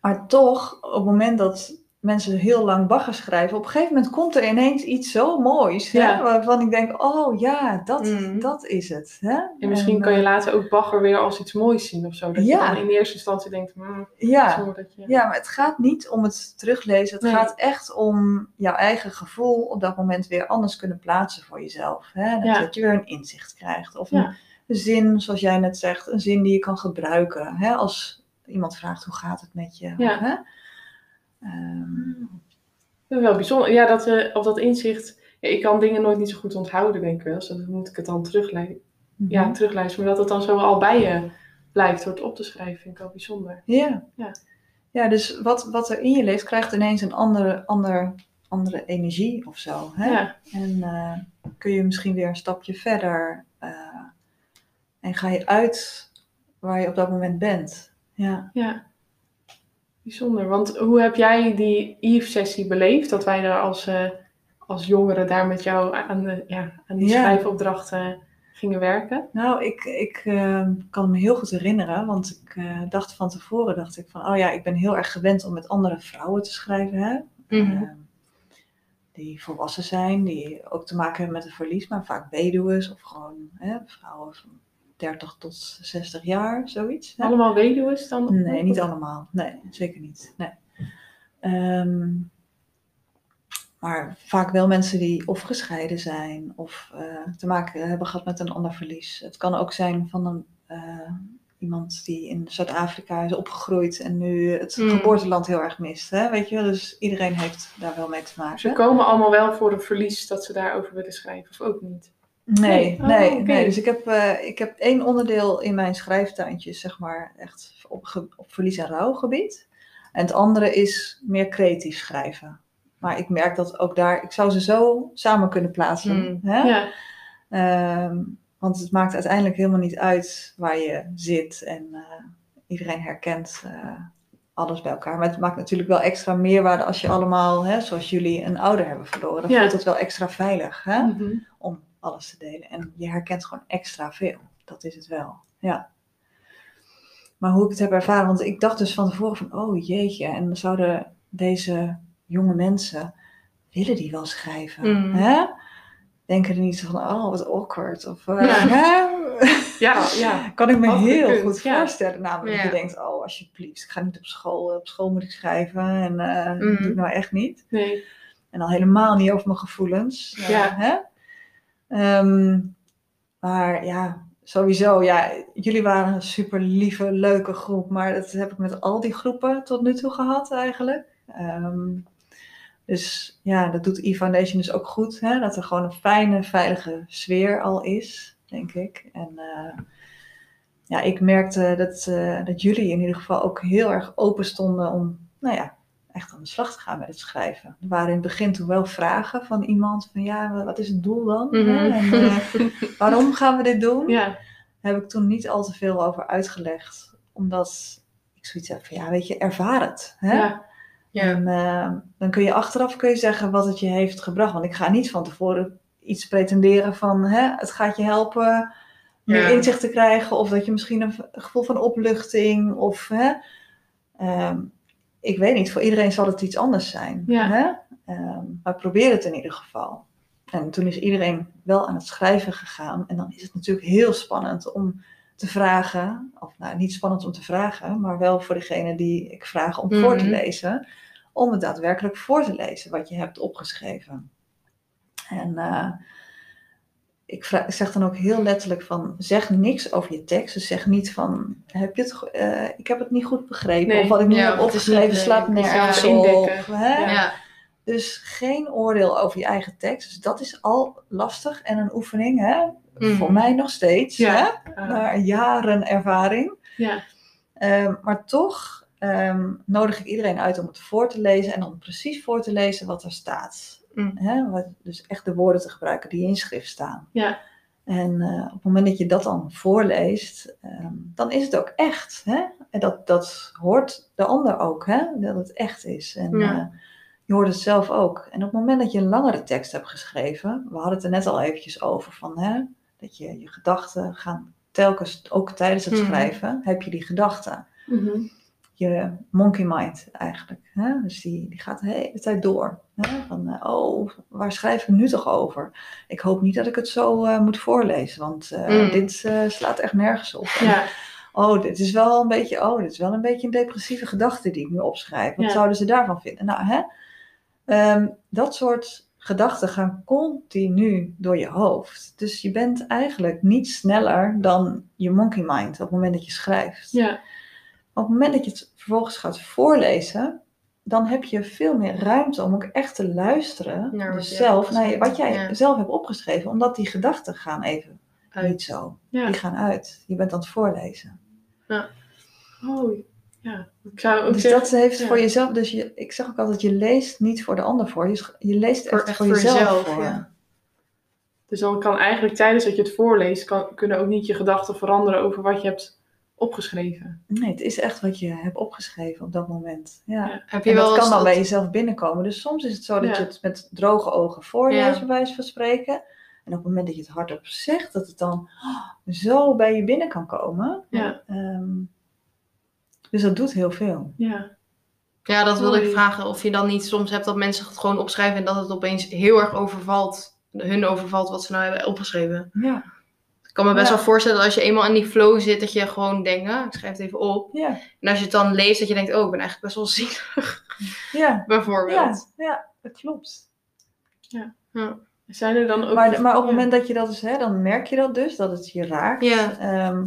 maar toch, op het moment dat mensen heel lang bagger schrijven, op een gegeven moment komt er ineens iets zo moois. Hè? Waarvan ik denk, oh ja, dat, Mm. dat is het. Hè? En misschien kan je later ook bagger weer als iets moois zien of zo. Dat Ja. je dan in eerste instantie denkt, hmm, Ja, zo dat je... ja, maar het gaat niet om het teruglezen. Het Nee. gaat echt om jouw eigen gevoel op dat moment weer anders kunnen plaatsen voor jezelf. Hè? Dat, Ja. dat je weer een inzicht krijgt. Of een, een zin, zoals jij net zegt, een zin die je kan gebruiken. Hè? Als iemand vraagt, hoe gaat het met je? Ja. Hè? Ehm, Dat is wel bijzonder. Ja, dat, eh of dat inzicht... Ja, ik kan dingen nooit niet zo goed onthouden, denk ik wel. Dus dan moet ik het dan teruglezen. Ja, mhm. terugluisteren. Maar dat het dan zo al bij je blijft door het op te schrijven, vind ik wel bijzonder. Ja. Ja. Ja, dus wat, wat er in je leeft, krijgt ineens een andere, ander, andere energie of zo. Hè? Ja, En eh, kun je misschien weer een stapje verder. eh, en ga je uit waar je op dat moment bent. Ja. ja. Bijzonder. Want hoe heb jij die Eve-sessie beleefd? Dat wij daar als, eh, als jongeren daar met jou aan, de, ja, aan die Ja. schrijfopdrachten gingen werken? Nou, ik, ik eh, kan me heel goed herinneren, want ik eh, dacht van tevoren, dacht ik van, oh ja, ik ben heel erg gewend om met andere vrouwen te schrijven. Hè? Mhm. Eh, die volwassen zijn, die ook te maken hebben met een verlies, maar vaak weduwen of gewoon hè, vrouwen 30 tot 60 jaar, zoiets. Hè? Allemaal weduwen dan? Nee, niet allemaal. Nee, zeker niet. Nee. Ehm, maar vaak wel mensen die of gescheiden zijn of eh, te maken hebben gehad met een ander verlies. Het kan ook zijn van een, eh, iemand die in Zuid-Afrika is opgegroeid en nu het Mm. geboorteland heel erg mist. Hè? Weet je, wel? dus iedereen heeft daar wel mee te Ze maken. komen allemaal wel voor een verlies dat ze daarover willen schrijven, of ook niet? Nee, Nee. nee, Oh, nee. Dus ik heb, eh, ik heb één onderdeel in mijn schrijftuintje, zeg maar, echt op, op verlies- en rouwgebied. En het andere is meer creatief schrijven. Maar ik merk dat ook daar, ik zou ze zo samen kunnen plaatsen. Hmm. Hè? Ja, Ehm, want het maakt uiteindelijk helemaal niet uit waar je zit. En eh, iedereen herkent eh, alles bij elkaar. Maar het maakt natuurlijk wel extra meerwaarde als je allemaal, hè, zoals jullie, een ouder hebben verloren. Dan Ja. voelt het wel extra veilig. Hè? Mhm. om alles te delen. En je herkent gewoon extra veel. Dat is het wel. Ja. Maar hoe ik het heb ervaren, want ik dacht dus van tevoren van, oh jeetje, en zouden deze jonge mensen, willen die wel schrijven? Mm. Hè? Denken er niet van, oh wat awkward. Of, eh, Ja. hè? [laughs] Ja, ja. kan ik me heel goed ja. voorstellen. Namelijk Ja. dat je denkt, oh alsjeblieft, ik ga niet op school. Op school moet ik schrijven en eh dat Mhm. doe ik nou echt niet. Nee. En al helemaal niet over mijn gevoelens. Ja. Ja. Hè? Ehm, maar ja, sowieso, ja, jullie waren een super lieve, leuke groep. Maar dat heb ik met al die groepen tot nu toe gehad eigenlijk. Ehm, dus ja, dat doet e-Foundation dus ook goed. Hè? Dat er gewoon een fijne, veilige sfeer al is, denk ik. En eh, ja, ik merkte dat, eh, dat jullie in ieder geval ook heel erg open stonden om, nou ja, echt aan de slag te gaan met het schrijven. Er waren in het begin toen wel vragen van iemand van ja, wat is het doel dan? Mhm. En, eh, [laughs] waarom gaan we dit doen? Ja. Daar heb ik toen niet al te veel over uitgelegd. Omdat ik zoiets heb van ja, weet je, ervaar het. Hè? Ja. Ja. En eh, dan kun je achteraf kun je zeggen wat het je heeft gebracht. Want ik ga niet van tevoren iets pretenderen van hè, het gaat je helpen meer Ja. inzicht te krijgen. Of dat je misschien een gevoel van opluchting of hè, ehm, ik weet niet, voor iedereen zal het iets anders zijn. Ja. Hè? Ehm, maar probeer het in ieder geval. En toen is iedereen wel aan het schrijven gegaan. En dan is het natuurlijk heel spannend om te vragen. Of nou, niet spannend om te vragen, maar wel voor degene die ik vraag om voor te Mhm. lezen. Om het daadwerkelijk voor te lezen wat je hebt opgeschreven. En eh, ik, vraag, ik zeg dan ook heel letterlijk van, zeg niks over je tekst. Dus zeg niet van, heb je het, eh, ik heb het niet goed begrepen. Nee. Of wat ik nu Ja, heb opgeschreven slaat leuk. nergens Ja, op. Hè? Ja. Dus geen oordeel over je eigen tekst. Dus dat is al lastig en een oefening, hè? Mhm. Voor mij nog steeds, Ja. hè? Ah, Na jaren ervaring. ja. Ehm, maar toch ehm, nodig ik iedereen uit om het voor te lezen en dan precies voor te lezen wat er staat. Mm. Hè? Wat, dus echt de woorden te gebruiken die in schrift staan. Ja. En eh, op het moment dat je dat dan voorleest, ehm, dan is het ook echt. Hè? En dat, dat hoort de ander ook, hè? dat het echt is. En Ja. eh, je hoort het zelf ook. En op het moment dat je een langere tekst hebt geschreven, we hadden het er net al eventjes over, van, hè? dat je je gedachten gaan telkens, ook tijdens het Mhm. schrijven, heb je die gedachten. Mhm. Je monkey mind eigenlijk. Hè? Dus die, die gaat de hele tijd door. Hè? Van, eh, oh, waar schrijf ik nu toch over? Ik hoop niet dat ik het zo eh, moet voorlezen, want eh, Mm. dit slaat echt nergens op. En, Ja. [laughs] Oh, dit is wel een beetje, oh, dit is wel een beetje een depressieve gedachte die ik nu opschrijf. Wat Ja. zouden ze daarvan vinden? Nou, hè? Ehm, dat soort gedachten gaan continu door je hoofd. Dus je bent eigenlijk niet sneller dan je monkey mind op het moment dat je schrijft. Ja. Op het moment dat je het vervolgens gaat voorlezen, dan heb je veel meer ruimte om ook echt te luisteren. Naar wat dus zelf, naar je- wat jij ja. zelf hebt opgeschreven, omdat die gedachten gaan even Uit. niet zo. Ja. Die gaan uit. Je bent aan het voorlezen. Oh, ja. Ik zou ook Dus zeggen- dat heeft ja. voor jezelf, dus je, ik zeg ook altijd, je leest niet voor de ander voor. Je, leest Voor- echt, echt voor, voor jezelf, jezelf, voor. ja. Dus dan kan eigenlijk tijdens dat je het voorleest, kan, kunnen ook niet je gedachten veranderen over wat je hebt opgeschreven. Nee, het is echt wat je hebt opgeschreven op dat moment. Ja. Ja. Heb je En dat kan dan dat- bij jezelf binnenkomen. Dus soms is het zo dat Ja. je het met droge ogen voorleest, Ja. bij wijze van spreken. En op het moment dat je het hardop zegt, dat het dan oh, zo bij je binnen kan komen. Ja. Ehm, dus dat doet heel veel. Ja. Ja, dat wilde ik vragen. Of je dan niet soms hebt dat mensen het gewoon opschrijven en dat het opeens heel erg overvalt. Hun overvalt wat ze nou hebben opgeschreven. Ja, kan me best Ja. wel voorstellen dat als je eenmaal in die flow zit, dat je gewoon denkt, nou, ik schrijf het even op. ja, En als je het dan leest, dat je denkt, oh, ik ben eigenlijk best wel zielig, [laughs] ja. bijvoorbeeld. Ja, ja, dat klopt. Zijn er dan ook... Maar, maar op het ja. moment dat je dat dus, hè, dan merk je dat dus, dat het je raakt. Ja. Ehm,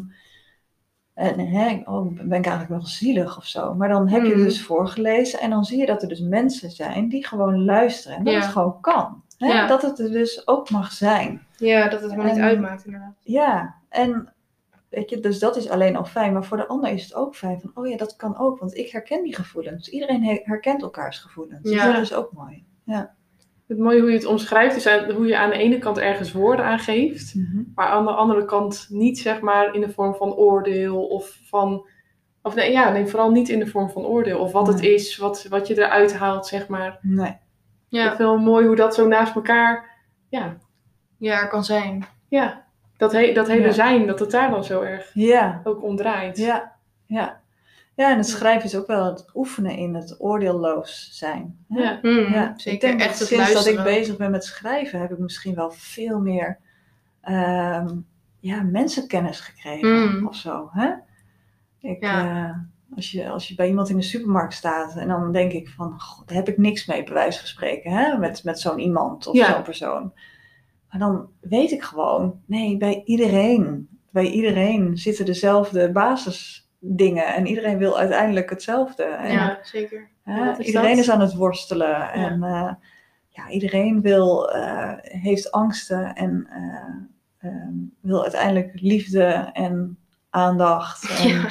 en hè, oh, ben ik eigenlijk wel zielig of zo. Maar dan heb je Mhm. dus voorgelezen en dan zie je dat er dus mensen zijn die gewoon luisteren. En dat Ja. het gewoon kan. Hè? Ja. Dat het er dus ook mag zijn. Ja, dat het me niet uitmaakt inderdaad. Ja, en weet je, dus dat is alleen al fijn. Maar voor de ander is het ook fijn van, oh ja, dat kan ook. Want ik herken die gevoelens. Iedereen he- herkent elkaars gevoelens. Dus Ja. dat is ook mooi. Het mooie hoe je het omschrijft is aan- hoe je aan de ene kant ergens woorden aangeeft, maar aan de andere kant niet zeg maar in de vorm van oordeel of van... Of nee, ja, nee, vooral niet in de vorm van oordeel. Of wat het is, wat, wat je eruit haalt, zeg maar. Nee. Ik Ja, vind het wel mooi hoe dat zo naast elkaar ja, Ja, kan zijn. Ja, dat, he dat hele Ja. zijn, dat het daar dan zo erg Ja, ook om draait. ja, ja. Ja, en het schrijven is ook wel het oefenen in het oordeelloos zijn. hè? Ja. Mm, Ja, zeker. ik denk Echt dat het sinds dat ik bezig ben met schrijven, heb ik misschien wel veel meer ehm, ja, mensenkennis gekregen Mm. of zo. Hè? Ik, Ja. eh, als, je, als je bij iemand in de supermarkt staat en dan denk ik van, god, daar heb ik niks mee, bij wijze van spreken, hè? met, met zo'n iemand of Ja. zo'n persoon. Maar dan weet ik gewoon, nee, bij iedereen, bij iedereen zitten dezelfde basisdingen en iedereen wil uiteindelijk hetzelfde. En, Ja, zeker. Hè, is iedereen dat? is aan het worstelen. En eh, ja, iedereen wil, eh, heeft angsten en eh, ehm, wil uiteindelijk liefde en aandacht en Ja.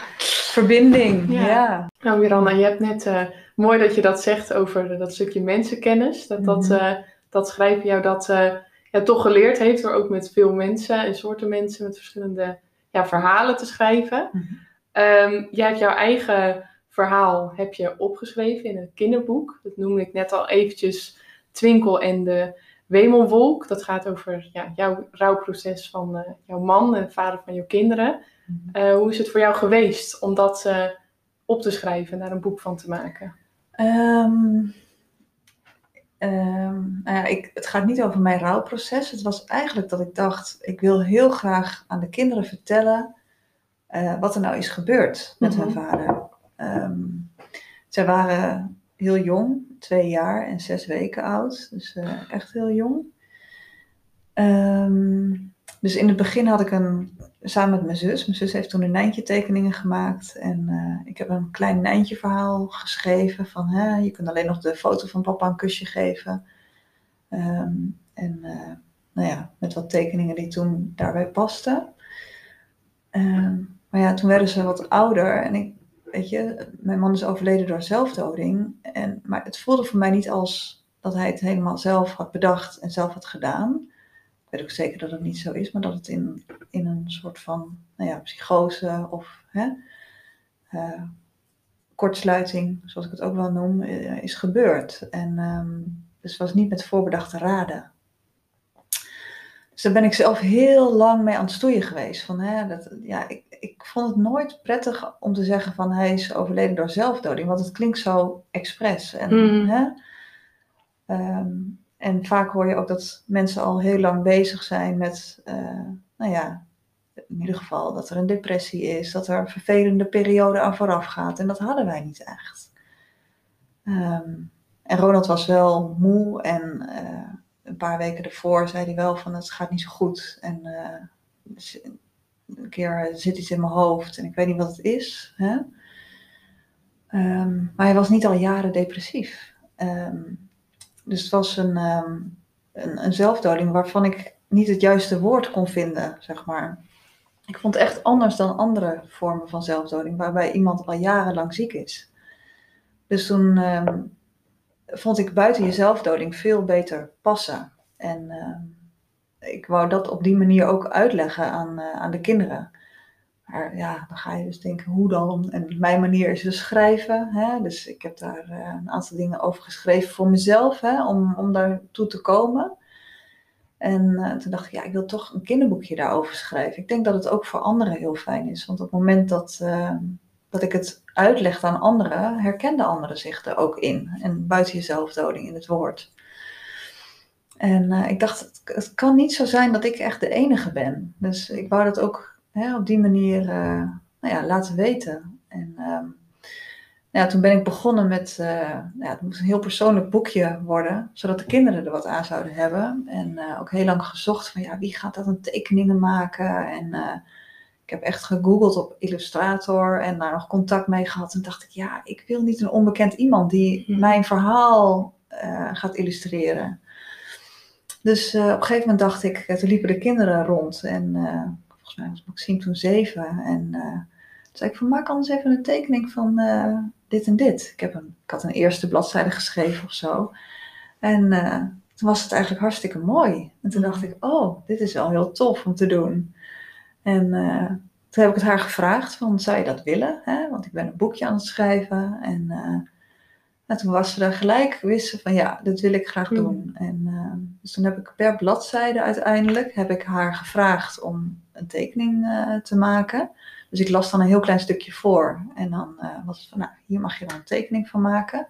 verbinding. Ja. Ja. Nou Miranda, je hebt net, eh, mooi dat je dat zegt over dat stukje mensenkennis. Dat, dat, Mhm. eh, dat schrijven jou dat eh, ja, toch geleerd heeft door ook met veel mensen en soorten mensen met verschillende ja, verhalen te schrijven. Mhm. Ehm, jij hebt jouw eigen verhaal heb je opgeschreven in een kinderboek. Dat noemde ik net al eventjes Twinkel en de Wemelwolk. Dat gaat over ja, jouw rouwproces van eh, jouw man en vader van jouw kinderen. Eh, hoe is het voor jou geweest om dat eh, op te schrijven en daar een boek van te maken? Ehm, ehm, nou ja, ik, het gaat niet over mijn rouwproces. Het was eigenlijk dat ik dacht, ik wil heel graag aan de kinderen vertellen eh, wat er nou is gebeurd met Mhm. hun vader. Ehm zij waren heel jong, twee jaar en zes weken oud. Dus echt heel jong. Dus in het begin had ik een, samen met mijn zus, mijn zus heeft toen een Nijntje tekeningen gemaakt. En eh, ik heb een klein Nijntje verhaal geschreven van hè, je kunt alleen nog de foto van papa een kusje geven. Ehm, en eh, nou ja, met wat tekeningen die toen daarbij pasten. Ehm, maar ja, toen werden ze wat ouder en ik, weet je, mijn man is overleden door zelfdoding. En, maar het voelde voor mij niet als dat hij het helemaal zelf had bedacht en zelf had gedaan. Ik weet ook zeker dat het niet zo is, maar dat het in, in een soort van nou ja, psychose of hè, eh, kortsluiting, zoals ik het ook wel noem, eh, is gebeurd. En ehm, dus het was niet met voorbedachte raden. Dus daar ben ik zelf heel lang mee aan het stoeien geweest. Van, hè, dat, ja, ik, ik vond het nooit prettig om te zeggen van hij is overleden door zelfdoding, want het klinkt zo expres. En, Mhm. hè, ehm, en vaak hoor je ook dat mensen al heel lang bezig zijn met, eh, nou ja, in ieder geval dat er een depressie is, dat er een vervelende periode aan vooraf gaat. En dat hadden wij niet echt. Ehm, en Ronald was wel moe en eh, een paar weken ervoor zei hij wel van het gaat niet zo goed. En eh, een keer zit iets in mijn hoofd en ik weet niet wat het is. Hè? Ehm, maar hij was niet al jaren depressief. Ehm, dus het was een, ehm, een, een zelfdoding waarvan ik niet het juiste woord kon vinden, zeg maar. Ik vond het echt anders dan andere vormen van zelfdoding, waarbij iemand al jarenlang ziek is. Dus toen ehm, vond ik buiten je zelfdoding veel beter passen. En ehm, ik wou dat op die manier ook uitleggen aan, eh, aan de kinderen. Maar ja, dan ga je dus denken, hoe dan? En mijn manier is dus schrijven. Hè? Dus ik heb daar eh, een aantal dingen over geschreven voor mezelf, hè? Om, om daartoe te komen. En eh, toen dacht ik, ja, ik wil toch een kinderboekje daarover schrijven. Ik denk dat het ook voor anderen heel fijn is. Want op het moment dat, eh, dat ik het uitleg aan anderen, herkenden anderen zich er ook in. En buiten je zelfdoding in het woord. En ik dacht, het, het kan niet zo zijn dat ik echt de enige ben. Dus ik wou dat ook hè, op die manier eh, nou ja, laten weten. En ehm, ja, toen ben ik begonnen met, eh, ja, het moest een heel persoonlijk boekje worden, zodat de kinderen er wat aan zouden hebben. En eh, ook heel lang gezocht van, ja, wie gaat dat een tekeningen maken? En ik heb echt gegoogeld op Illustrator en daar nog contact mee gehad. En dacht ik, ja, ik wil niet een onbekend iemand die Mhm. mijn verhaal gaat illustreren. Dus op een gegeven moment dacht ik, toen liepen de kinderen rond. En volgens mij was Maxime toen zeven. En eh, toen zei ik van, maak anders even een tekening van eh, dit en dit. Ik, heb een, ik had een eerste bladzijde geschreven of zo. En eh, toen was het eigenlijk hartstikke mooi. En toen dacht ik, oh, dit is wel heel tof om te doen. En toen heb ik het haar gevraagd van, zou je dat willen? Hè? Want ik ben een boekje aan het schrijven. En nou, toen was ze er gelijk, wist ze van, ja, dit wil ik graag Hmm. doen. En eh, Dus toen heb ik per bladzijde uiteindelijk heb ik haar gevraagd om een tekening eh, te maken. Dus ik las dan een heel klein stukje voor. En dan eh, was het van, nou, hier mag je dan een tekening van maken.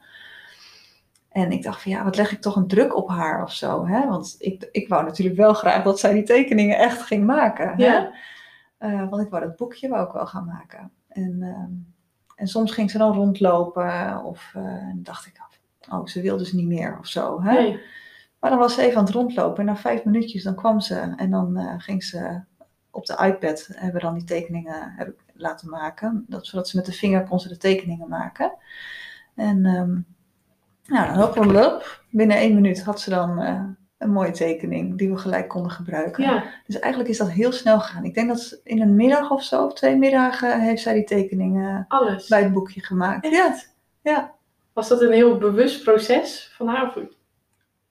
En ik dacht van, ja, wat leg ik toch een druk op haar of zo. Hè? Want ik, ik wou natuurlijk wel graag dat zij die tekeningen echt ging maken. Hè? Ja. Eh, want ik wou dat boekje wou ik wel gaan maken. En, ehm, en soms ging ze dan rondlopen of dacht ik, oh, ze wil dus niet meer of zo. Hè? Nee. Maar dan was ze even aan het rondlopen en na vijf minuutjes dan kwam ze en dan eh, ging ze op de iPad, hebben we dan die tekeningen heb ik laten maken, dat, zodat ze met de vinger kon ze de tekeningen maken. En ehm nou, dan binnen één minuut had ze dan eh, een mooie tekening die we gelijk konden gebruiken. Ja, Dus eigenlijk is dat heel snel gegaan. Ik denk dat ze in een middag of zo, of twee middagen, heeft zij die tekeningen alles. bij het boekje gemaakt. Echt? Ja. Was dat een heel bewust proces van haar? Of-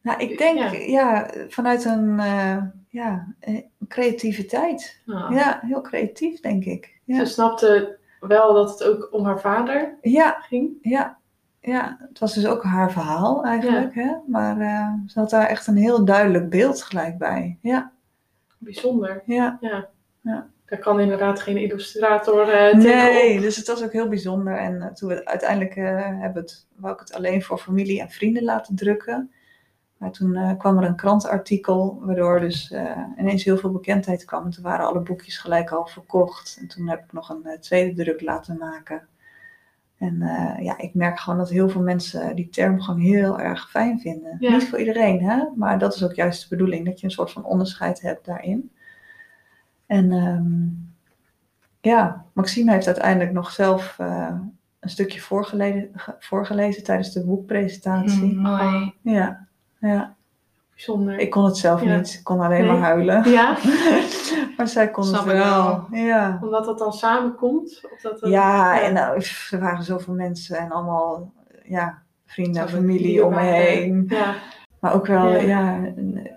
Nou, ik denk, Ja. ja, vanuit een eh, ja, eh, creativiteit. Nou, Ja, heel creatief, denk ik. Ze Ja, snapte wel dat het ook om haar vader ja, ging. ja, ja. het was dus ook haar verhaal eigenlijk. Hè? Maar eh, ze had daar echt een heel duidelijk beeld gelijk bij. Ja, Bijzonder. ja. Daar kan inderdaad geen illustrator eh Nee, dus het was ook heel bijzonder. En eh, toen we uiteindelijk eh, hebben het, wou ik het alleen voor familie en vrienden laten drukken. Maar toen eh, kwam er een krantartikel, waardoor dus eh, ineens heel veel bekendheid kwam. En toen waren alle boekjes gelijk al verkocht. En toen heb ik nog een eh, tweede druk laten maken. En ja, ik merk gewoon dat heel veel mensen die term gewoon heel erg fijn vinden. Ja. Niet voor iedereen, hè? maar dat is ook juist de bedoeling, dat je een soort van onderscheid hebt daarin. En ehm, ja, Maxime heeft uiteindelijk nog zelf een stukje voorgelezen, ge- voorgelezen tijdens de boekpresentatie. Mm, mooi. Ja, ja, Bijzonder. ik kon het zelf Ja. niet, ik kon alleen Nee. maar huilen. Ja, [laughs] maar zij kon Snap het wel. wel. Ja. omdat dat dan samenkomt? Of dat dan- Ja, en nou, er waren zoveel mensen en allemaal ja, vrienden en familie om me heen. Ja, Maar ook wel, Ja.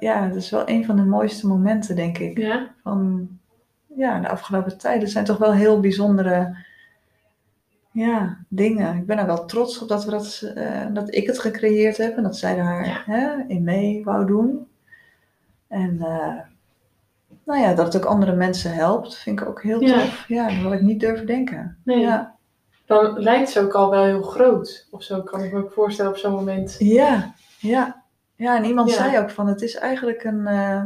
ja, dat is wel een van de mooiste momenten, denk ik. Van ja, de afgelopen tijd. Het zijn toch wel heel bijzondere ja, dingen. Ik ben er wel trots op dat, we dat, eh, dat ik het gecreëerd heb en dat zij daar Ja. hè, in mee wou doen. En eh, nou ja, dat het ook andere mensen helpt, vind ik ook heel Ja. tof. Ja, dat had ik niet durven denken. Nee. Ja. Dan lijkt ze ook al wel heel groot. Of zo kan ik me ook voorstellen op zo'n moment. Ja, ja. Ja, en iemand Ja. zei ook van het is eigenlijk een, eh,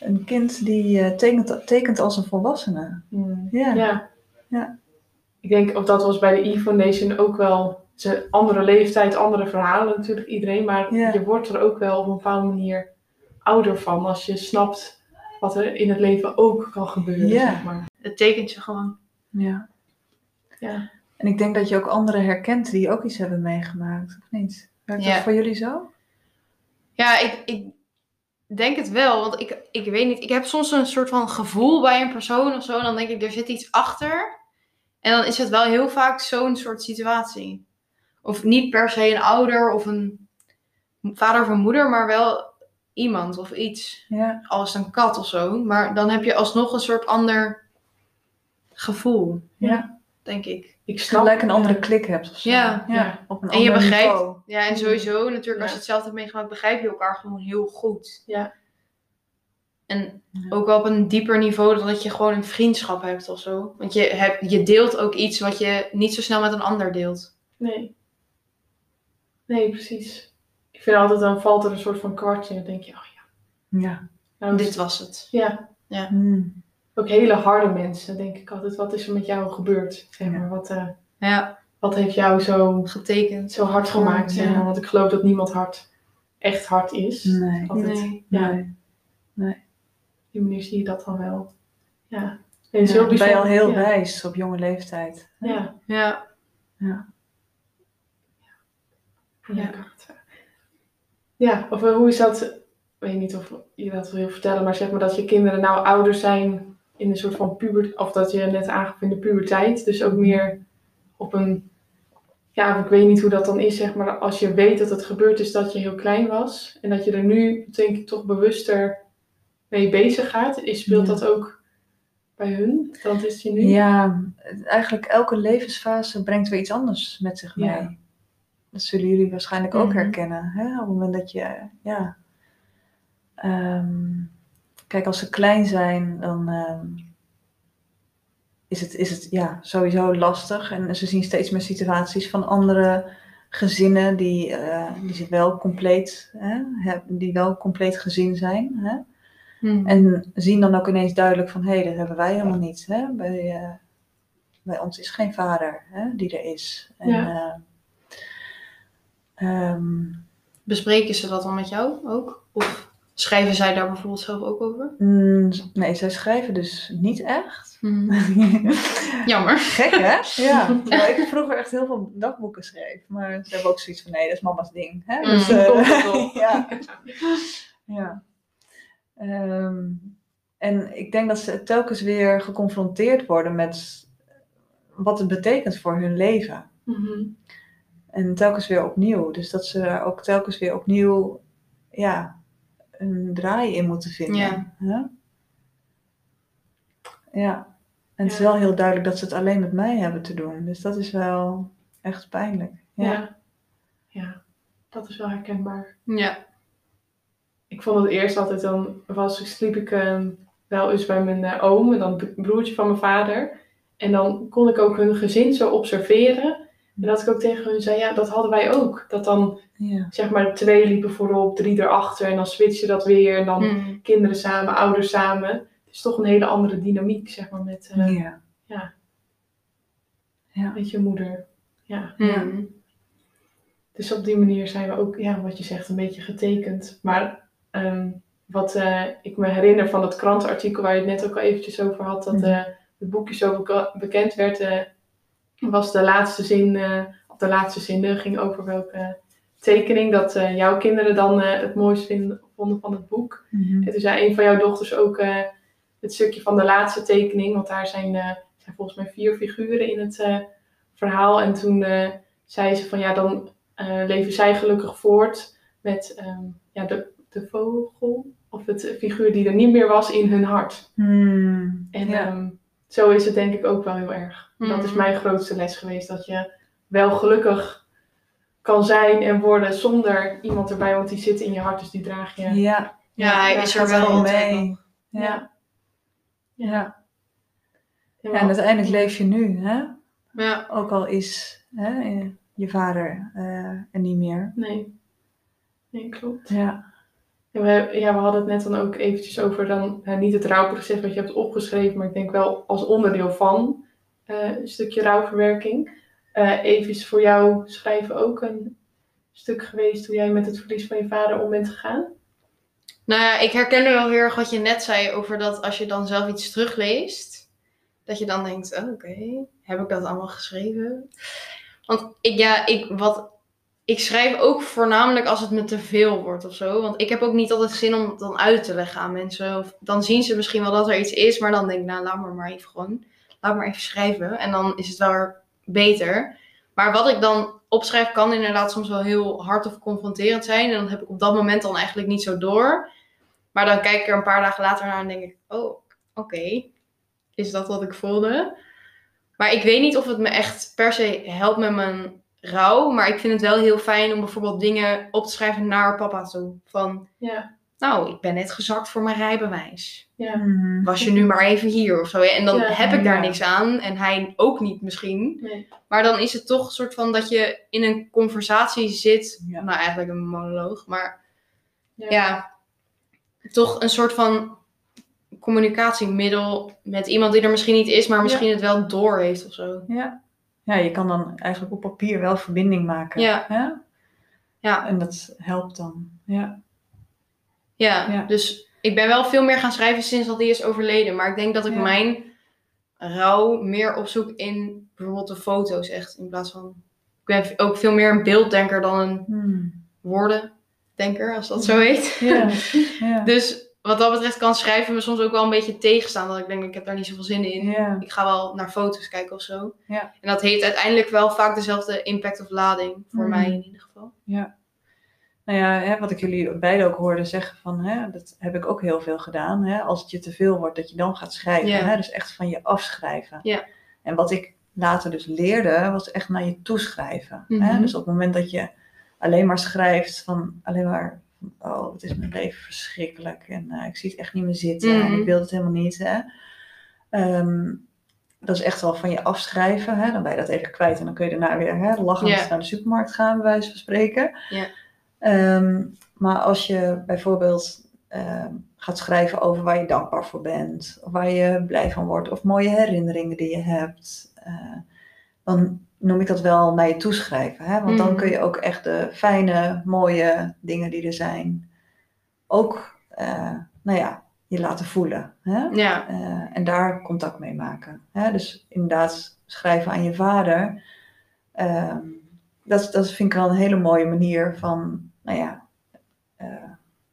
een kind die eh, tekent, tekent als een volwassene. Hmm. Ja. Ja. Ik denk, of dat was bij de E-Foundation ook wel. Het is een andere leeftijd, andere verhalen natuurlijk, iedereen. Maar Ja. je wordt er ook wel op een bepaalde manier ouder van. Als je snapt wat er in het leven ook kan gebeuren, Ja. zeg maar. Het tekent je gewoon. ja. Ja. En ik denk dat je ook anderen herkent die ook iets hebben meegemaakt, of niet? Werkt Ja. dat voor jullie zo? Ja, ik, ik denk het wel. Want ik, ik weet niet. Ik heb soms een soort van gevoel bij een persoon of zo. En dan denk ik, er zit iets achter. En dan is het wel heel vaak zo'n soort situatie. Of niet per se een ouder of een vader of een moeder, maar wel iemand of iets. Ja. Als een kat of zo. Maar dan heb je alsnog een soort ander gevoel, Ja. denk ik. Ik snap Gelijk een andere klik hebt of zo. Ja. Ja. Op een En je begrijpt, niveau. ja, en sowieso natuurlijk als je het zelf hebt meegemaakt, begrijp je elkaar gewoon heel goed. Ja. En Ja. ook wel op een dieper niveau dan dat je gewoon een vriendschap hebt of zo. Want je, hebt, je deelt ook iets wat je niet zo snel met een ander deelt. Nee. Nee, precies. Ik vind altijd, dan valt er een soort van kwartje. En dan denk je, oh ja. Ja. Nou, Dit was het. Ja, Hmm. ook hele harde mensen. denk ik altijd, wat is er met jou gebeurd? Zeg Ja. maar, wat, eh, Ja, wat heeft jou zo, getekend. zo hard gemaakt? Zeg Ja. maar? Want ik geloof dat niemand hard echt hard is. Nee. Altijd, Nee. Ja, Nee. op die manier zie je dat dan wel. Ja. Nee, het is Ja, heel ben je al heel ja. wijs op jonge leeftijd. Ja. Ja. Ja. Ja. Ja, of eh, hoe is dat? Ik weet niet of je dat wil vertellen, maar zeg maar dat je kinderen nou ouder zijn in een soort van puber, of dat je net aangaf in de puberteit, dus ook meer op een, ja, ik weet niet hoe dat dan is, zeg maar, als je weet dat het gebeurd is dat je heel klein was en dat je er nu, denk ik, toch bewuster mee bezig gaat. Is, speelt Ja. dat ook bij hun? Dat is je nu? Ja, eigenlijk elke levensfase brengt weer iets anders met zich mee. Ja. Dat zullen jullie waarschijnlijk ook Mhm. herkennen. Hè? Op het moment dat je ja, ehm, kijk, als ze klein zijn, dan ehm, is, het, is het ja, sowieso lastig. En ze zien steeds meer situaties van andere gezinnen die, eh, die zich wel compleet, hè, hebben, die wel compleet gezin zijn. Hè? Hmm. En zien dan ook ineens duidelijk van, hé, hey, dat hebben wij helemaal niet. Hè? Bij, eh, bij ons is geen vader hè, die er is. En, Ja. eh, ehm, Bespreken ze dat dan met jou ook? Of schrijven zij daar bijvoorbeeld zelf ook over? mm, nee, zij schrijven dus niet echt. [laughs] Jammer. Gek, hè? Ja. [laughs] Terwijl ik vroeger echt heel veel dagboeken schreef. Maar ze hebben ook zoiets van, nee, dat is mama's ding. Hè? Mm, Dus, eh, [laughs] ja. ja. Ehm, en ik denk dat ze telkens weer geconfronteerd worden met wat het betekent voor hun leven. Mhm. En telkens weer opnieuw. Dus dat ze er ook telkens weer opnieuw ja, een draai in moeten vinden. Ja. Ja. En het is wel heel duidelijk dat ze het alleen met mij hebben te doen. Dus dat is wel echt pijnlijk. Ja. Ja. ja. dat is wel herkenbaar. Ja. Ik vond het eerst altijd dan, was, sliep ik ehm, wel eens bij mijn eh, oom en dan het broertje van mijn vader. En dan kon ik ook hun gezin zo observeren. En dat ik ook tegen hun zei, ja, dat hadden wij ook. Dat dan, Ja. zeg maar, twee liepen voorop, drie erachter en dan switchte dat weer. En dan Hmm. kinderen samen, ouders samen. Het is toch een hele andere dynamiek, zeg maar, met, eh, Ja. ja. Ja. met je moeder. Ja. Hmm. Dus op die manier zijn we ook, ja, wat je zegt, een beetje getekend. Maar ehm, wat eh, ik me herinner van dat krantenartikel waar je het net ook al eventjes over had, dat eh, het boekje zo beka- bekend werd, eh, was de laatste zin, of de laatste zin ging over welke tekening dat jouw kinderen dan het mooist vinden, vonden van het boek. Mhm. En toen zei een van jouw dochters ook het stukje van de laatste tekening, want daar zijn, zijn volgens mij vier figuren in het verhaal. En toen zei ze van ja, dan leven zij gelukkig voort met ehm, ja, de, de vogel of het figuur die er niet meer was in hun hart. Hmm. En ja. ehm, zo is het denk ik ook wel heel erg. Dat is Mhm. mijn grootste les geweest, dat je wel gelukkig kan zijn en worden zonder iemand erbij, want die zit in je hart, dus die draag je. ja. Ja, hij is er wel mee. Ja. Ja. Ja. Ja. Ja, en uiteindelijk leef je nu, hè? Ja. Ook al is hè, je vader eh, er niet meer. Nee. Nee, klopt. Ja. We, ja, we hadden het net dan ook eventjes over dan, niet het rouwproces wat je hebt opgeschreven, maar ik denk wel als onderdeel van eh, een stukje rouwverwerking. Eh even voor jou schrijven ook een stuk geweest hoe jij met het verlies van je vader om bent gegaan? Nou ja, ik herkende wel heel erg wat je net zei over dat als je dan zelf iets terugleest, dat je dan denkt, oh, oké, heb ik dat allemaal geschreven? Want ik, ja, ik, wat, ik schrijf ook voornamelijk als het me te veel wordt of zo. Want ik heb ook niet altijd zin om het dan uit te leggen aan mensen. Of dan zien ze misschien wel dat er iets is, maar dan denk ik, nou, laat maar maar even gewoon, laat maar even schrijven. En dan is het wel beter. Maar wat ik dan opschrijf kan inderdaad soms wel heel hard of confronterend zijn. En dan heb ik op dat moment dan eigenlijk niet zo door. Maar dan kijk ik er een paar dagen later naar en denk ik, oh, oké. Is dat wat ik voelde? Maar ik weet niet of het me echt per se helpt met mijn rouw. Maar ik vind het wel heel fijn om bijvoorbeeld dingen op te schrijven naar papa toe. Van, Ja. nou, ik ben net gezakt voor mijn rijbewijs. Ja. Mhm. Was je nu maar even hier of zo. En dan Ja, heb ik daar ja. niks aan. En hij ook niet misschien. Nee. Maar dan is het toch een soort van dat je in een conversatie zit. Ja. Nou, eigenlijk een monoloog. Maar Ja. ja, toch een soort van communicatiemiddel met iemand die er misschien niet is, maar misschien het wel door heeft of zo. Ja. Ja, je kan dan eigenlijk op papier wel verbinding maken. Ja. Hè? Ja. En dat helpt dan. Ja. Ja, Ja. dus ik ben wel veel meer gaan schrijven sinds dat hij is overleden. Maar ik denk dat ik Ja. mijn rouw meer opzoek in bijvoorbeeld de foto's echt. In plaats van... Ik ben ook veel meer een beelddenker dan een Hmm. woordendenker, als dat zo heet. Ja. [laughs] ja. Dus wat dat betreft kan schrijven me soms ook wel een beetje tegenstaan. Dat ik denk, ik heb daar niet zoveel zin in. ja. Ik ga wel naar foto's kijken of zo. Ja. En dat heeft uiteindelijk wel vaak dezelfde impact of lading. Voor Mhm. mij in ieder geval. Nou ja, hè, wat ik jullie beiden ook hoorde zeggen van, hè, dat heb ik ook heel veel gedaan. Hè, als het je te veel wordt, dat je dan gaat schrijven. Ja. Hè, dus echt van je afschrijven. Ja. En wat ik later dus leerde, was echt naar je toeschrijven. Mhm. Hè? Dus op het moment dat je alleen maar schrijft van alleen maar oh, het is mijn leven verschrikkelijk en eh, ik zie het echt niet meer zitten en Mhm. ik wil het helemaal niet. Hè? Ehm, dat is echt wel van je afschrijven. Hè? Dan ben je dat even kwijt en dan kun je daarna weer hè, lachend naar de supermarkt gaan, bij wijze van spreken. Ehm, maar als je bijvoorbeeld ehm, gaat schrijven over waar je dankbaar voor bent, of waar je blij van wordt, of mooie herinneringen die je hebt, eh, dan noem ik dat wel naar je toeschrijven. Hè? Want dan Mhm. kun je ook echt de fijne, mooie dingen die er zijn, ook eh, nou ja, je laten voelen. Hè? Ja, Eh, en daar contact mee maken. Hè? Dus inderdaad, schrijven aan je vader. ehm, dat, dat vind ik wel een hele mooie manier van, nou ja, eh,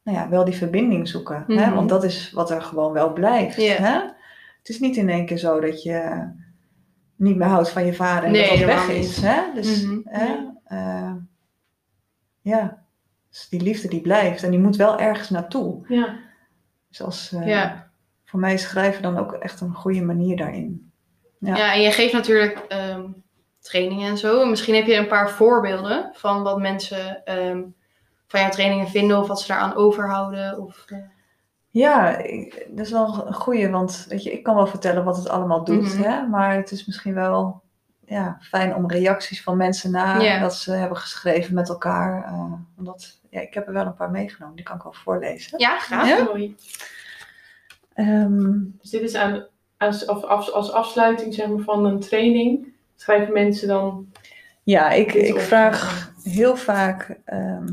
nou ja wel die verbinding zoeken. Hè? Mhm. Want dat is wat er gewoon wel blijft. Hè? Het is niet in één keer zo dat je niet meer houdt van je vader en Nee, dat dat weg is. niet. Hè? Dus Mhm. hè? Ja. eh, ja, dus die liefde die blijft en die moet wel ergens naartoe. Ja. Dus als, eh, ja. voor mij is schrijven dan ook echt een goede manier daarin. Ja. Ja, en je geeft natuurlijk ehm, trainingen en zo. Misschien heb je een paar voorbeelden van wat mensen ehm, van jouw trainingen vinden of wat ze daaraan overhouden. Of, eh, Ja, ik- dat is wel een goede, want weet je, ik kan wel vertellen wat het allemaal doet, Mhm. hè? maar het is misschien wel ja, fijn om reacties van mensen na Ja. dat ze hebben geschreven met elkaar. eh, omdat, ja, ik heb er wel een paar meegenomen, die kan ik wel voorlezen. ja, graag. Ja? Mooi. Ehm, Dus dit is aan, als, of af- als afsluiting zeg maar, van een training. Schrijven mensen dan. ja, ik, ik op? vraag heel vaak ehm,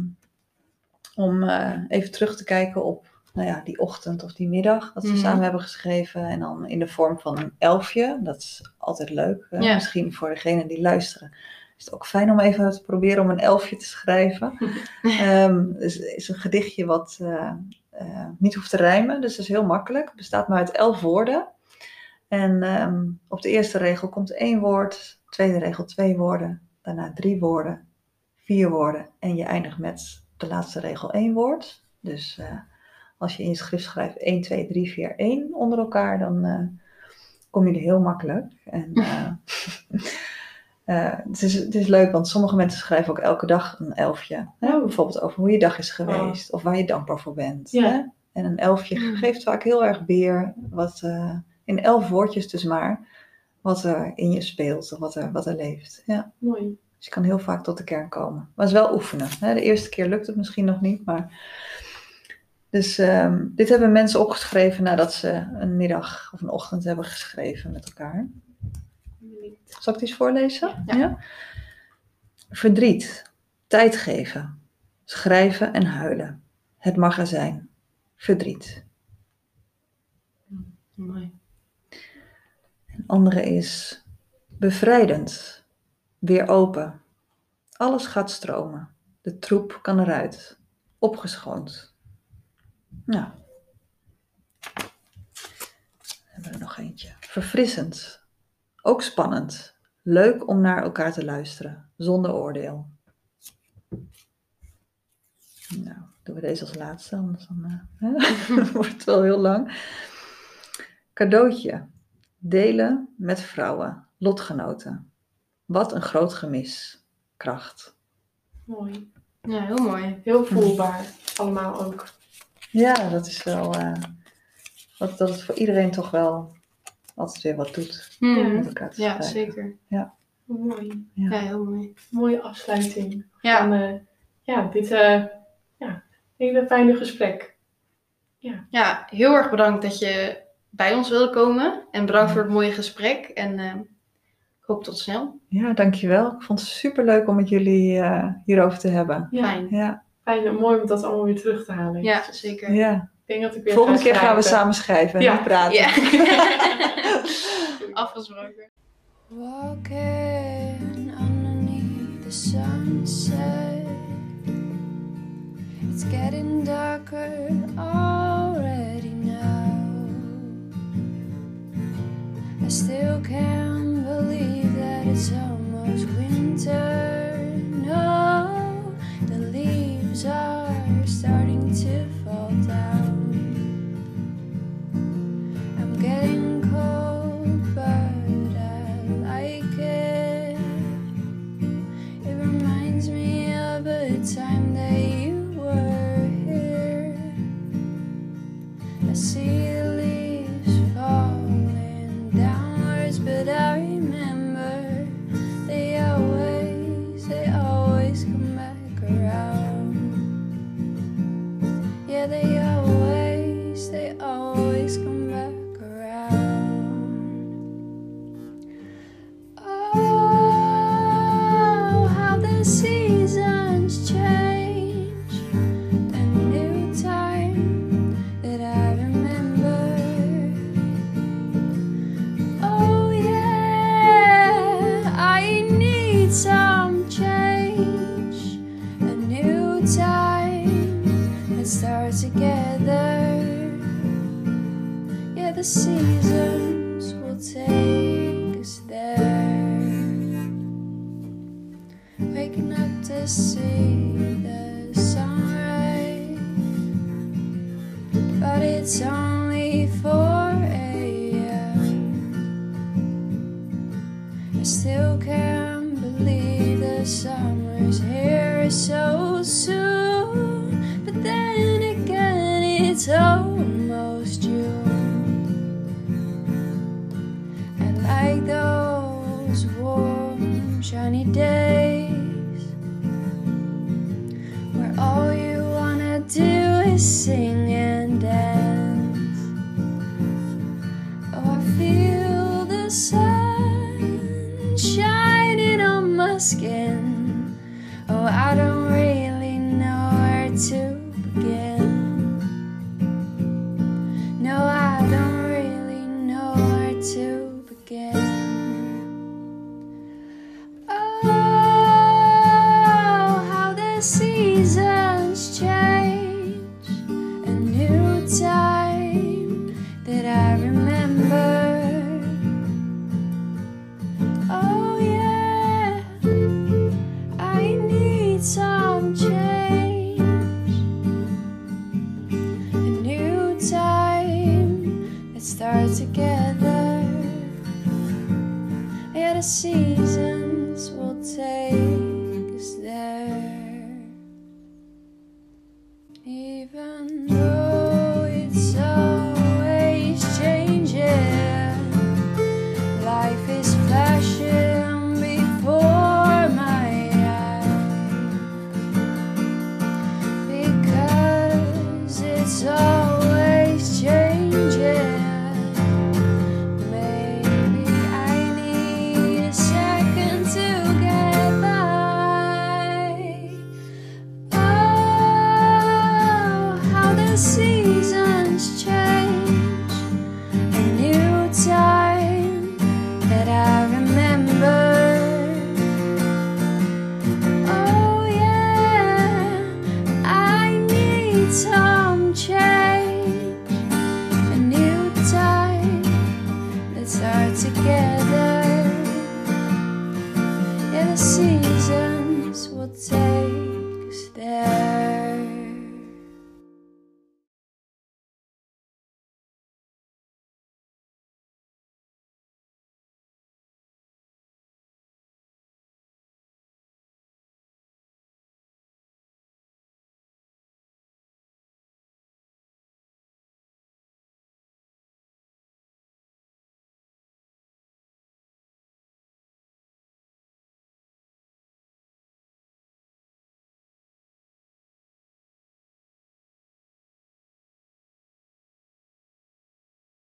om eh, even terug te kijken op nou ja, die ochtend of die middag dat we Mhm. samen hebben geschreven. En dan in de vorm van een elfje. Dat is altijd leuk. eh, Ja. Misschien voor degenen die luisteren. Is het ook fijn om even te proberen om een elfje te schrijven. [laughs] Dus het is een gedichtje wat eh, eh, niet hoeft te rijmen. Dus het is heel makkelijk. Het bestaat maar uit elf woorden. En ehm, op de eerste regel komt één woord. Tweede regel twee woorden. Daarna drie woorden. Vier woorden. En je eindigt met de laatste regel één woord. Dus als je in je schrift schrijft 1, 2, 3, 4, 1 onder elkaar, dan eh, kom je er heel makkelijk. En, eh, [laughs] eh, het, is, het is leuk, want sommige mensen schrijven ook elke dag een elfje. Hè? Oh. Bijvoorbeeld over hoe je dag is geweest of waar je dankbaar voor bent. Ja. Hè? En een elfje Mm. geeft vaak heel erg beer, wat, in elf woordjes dus maar, wat er in je speelt of wat er, wat er leeft. Ja. Mooi. Dus je kan heel vaak tot de kern komen. Maar het is wel oefenen. Hè? De eerste keer lukt het misschien nog niet, maar... Dus ehm, dit hebben mensen opgeschreven nadat ze een middag of een ochtend hebben geschreven met elkaar. Zal ik die eens voorlezen? Ja. Verdriet. Tijd geven. Schrijven en huilen. Het magazijn. Verdriet. Mooi. Een andere is bevrijdend. Weer open. Alles gaat stromen. De troep kan eruit. Opgeschoond. Nou. Dan hebben we er nog eentje. Verfrissend. Ook spannend. Leuk om naar elkaar te luisteren. Zonder oordeel. Nou, doen we deze als laatste, anders dan, eh, [laughs] wordt het wel heel lang. Cadeautje. Delen met vrouwen, lotgenoten. Wat een groot gemis. Kracht. Mooi. Ja, heel mooi. Heel voelbaar. Allemaal ook. Ja, dat is wel. eh, dat, dat het voor iedereen toch wel altijd weer wat doet. Met elkaar te Ja, schrijven. zeker. Mooi. Ja. Ja, heel mooi. Mooie afsluiting. Ja, Van, eh, ja, dit eh, ja, hele fijne gesprek. ja, heel erg bedankt dat je bij ons wilde komen. En bedankt voor het mooie gesprek. En eh, ik hoop tot snel. Ja, dankjewel. Ik vond het super leuk om met jullie eh, hierover te hebben. Ja, Fijn. Ja, fijn en mooi om dat allemaal weer terug te halen. Ja, zeker. ja. Ik denk dat ik weer Volgende ga keer gaan we schrijven. samen schrijven en Ja. praten. Ja. [laughs] Afgesproken. Walking underneath the sunset. It's getting darker already now. I still can't believe that it's almost winter. No, out. time and start together. Yeah, the seasons will take us there. Waking up to see the sunrise, but it's only 4 a.m. I still can't believe the summer's here so soon. seasons will take.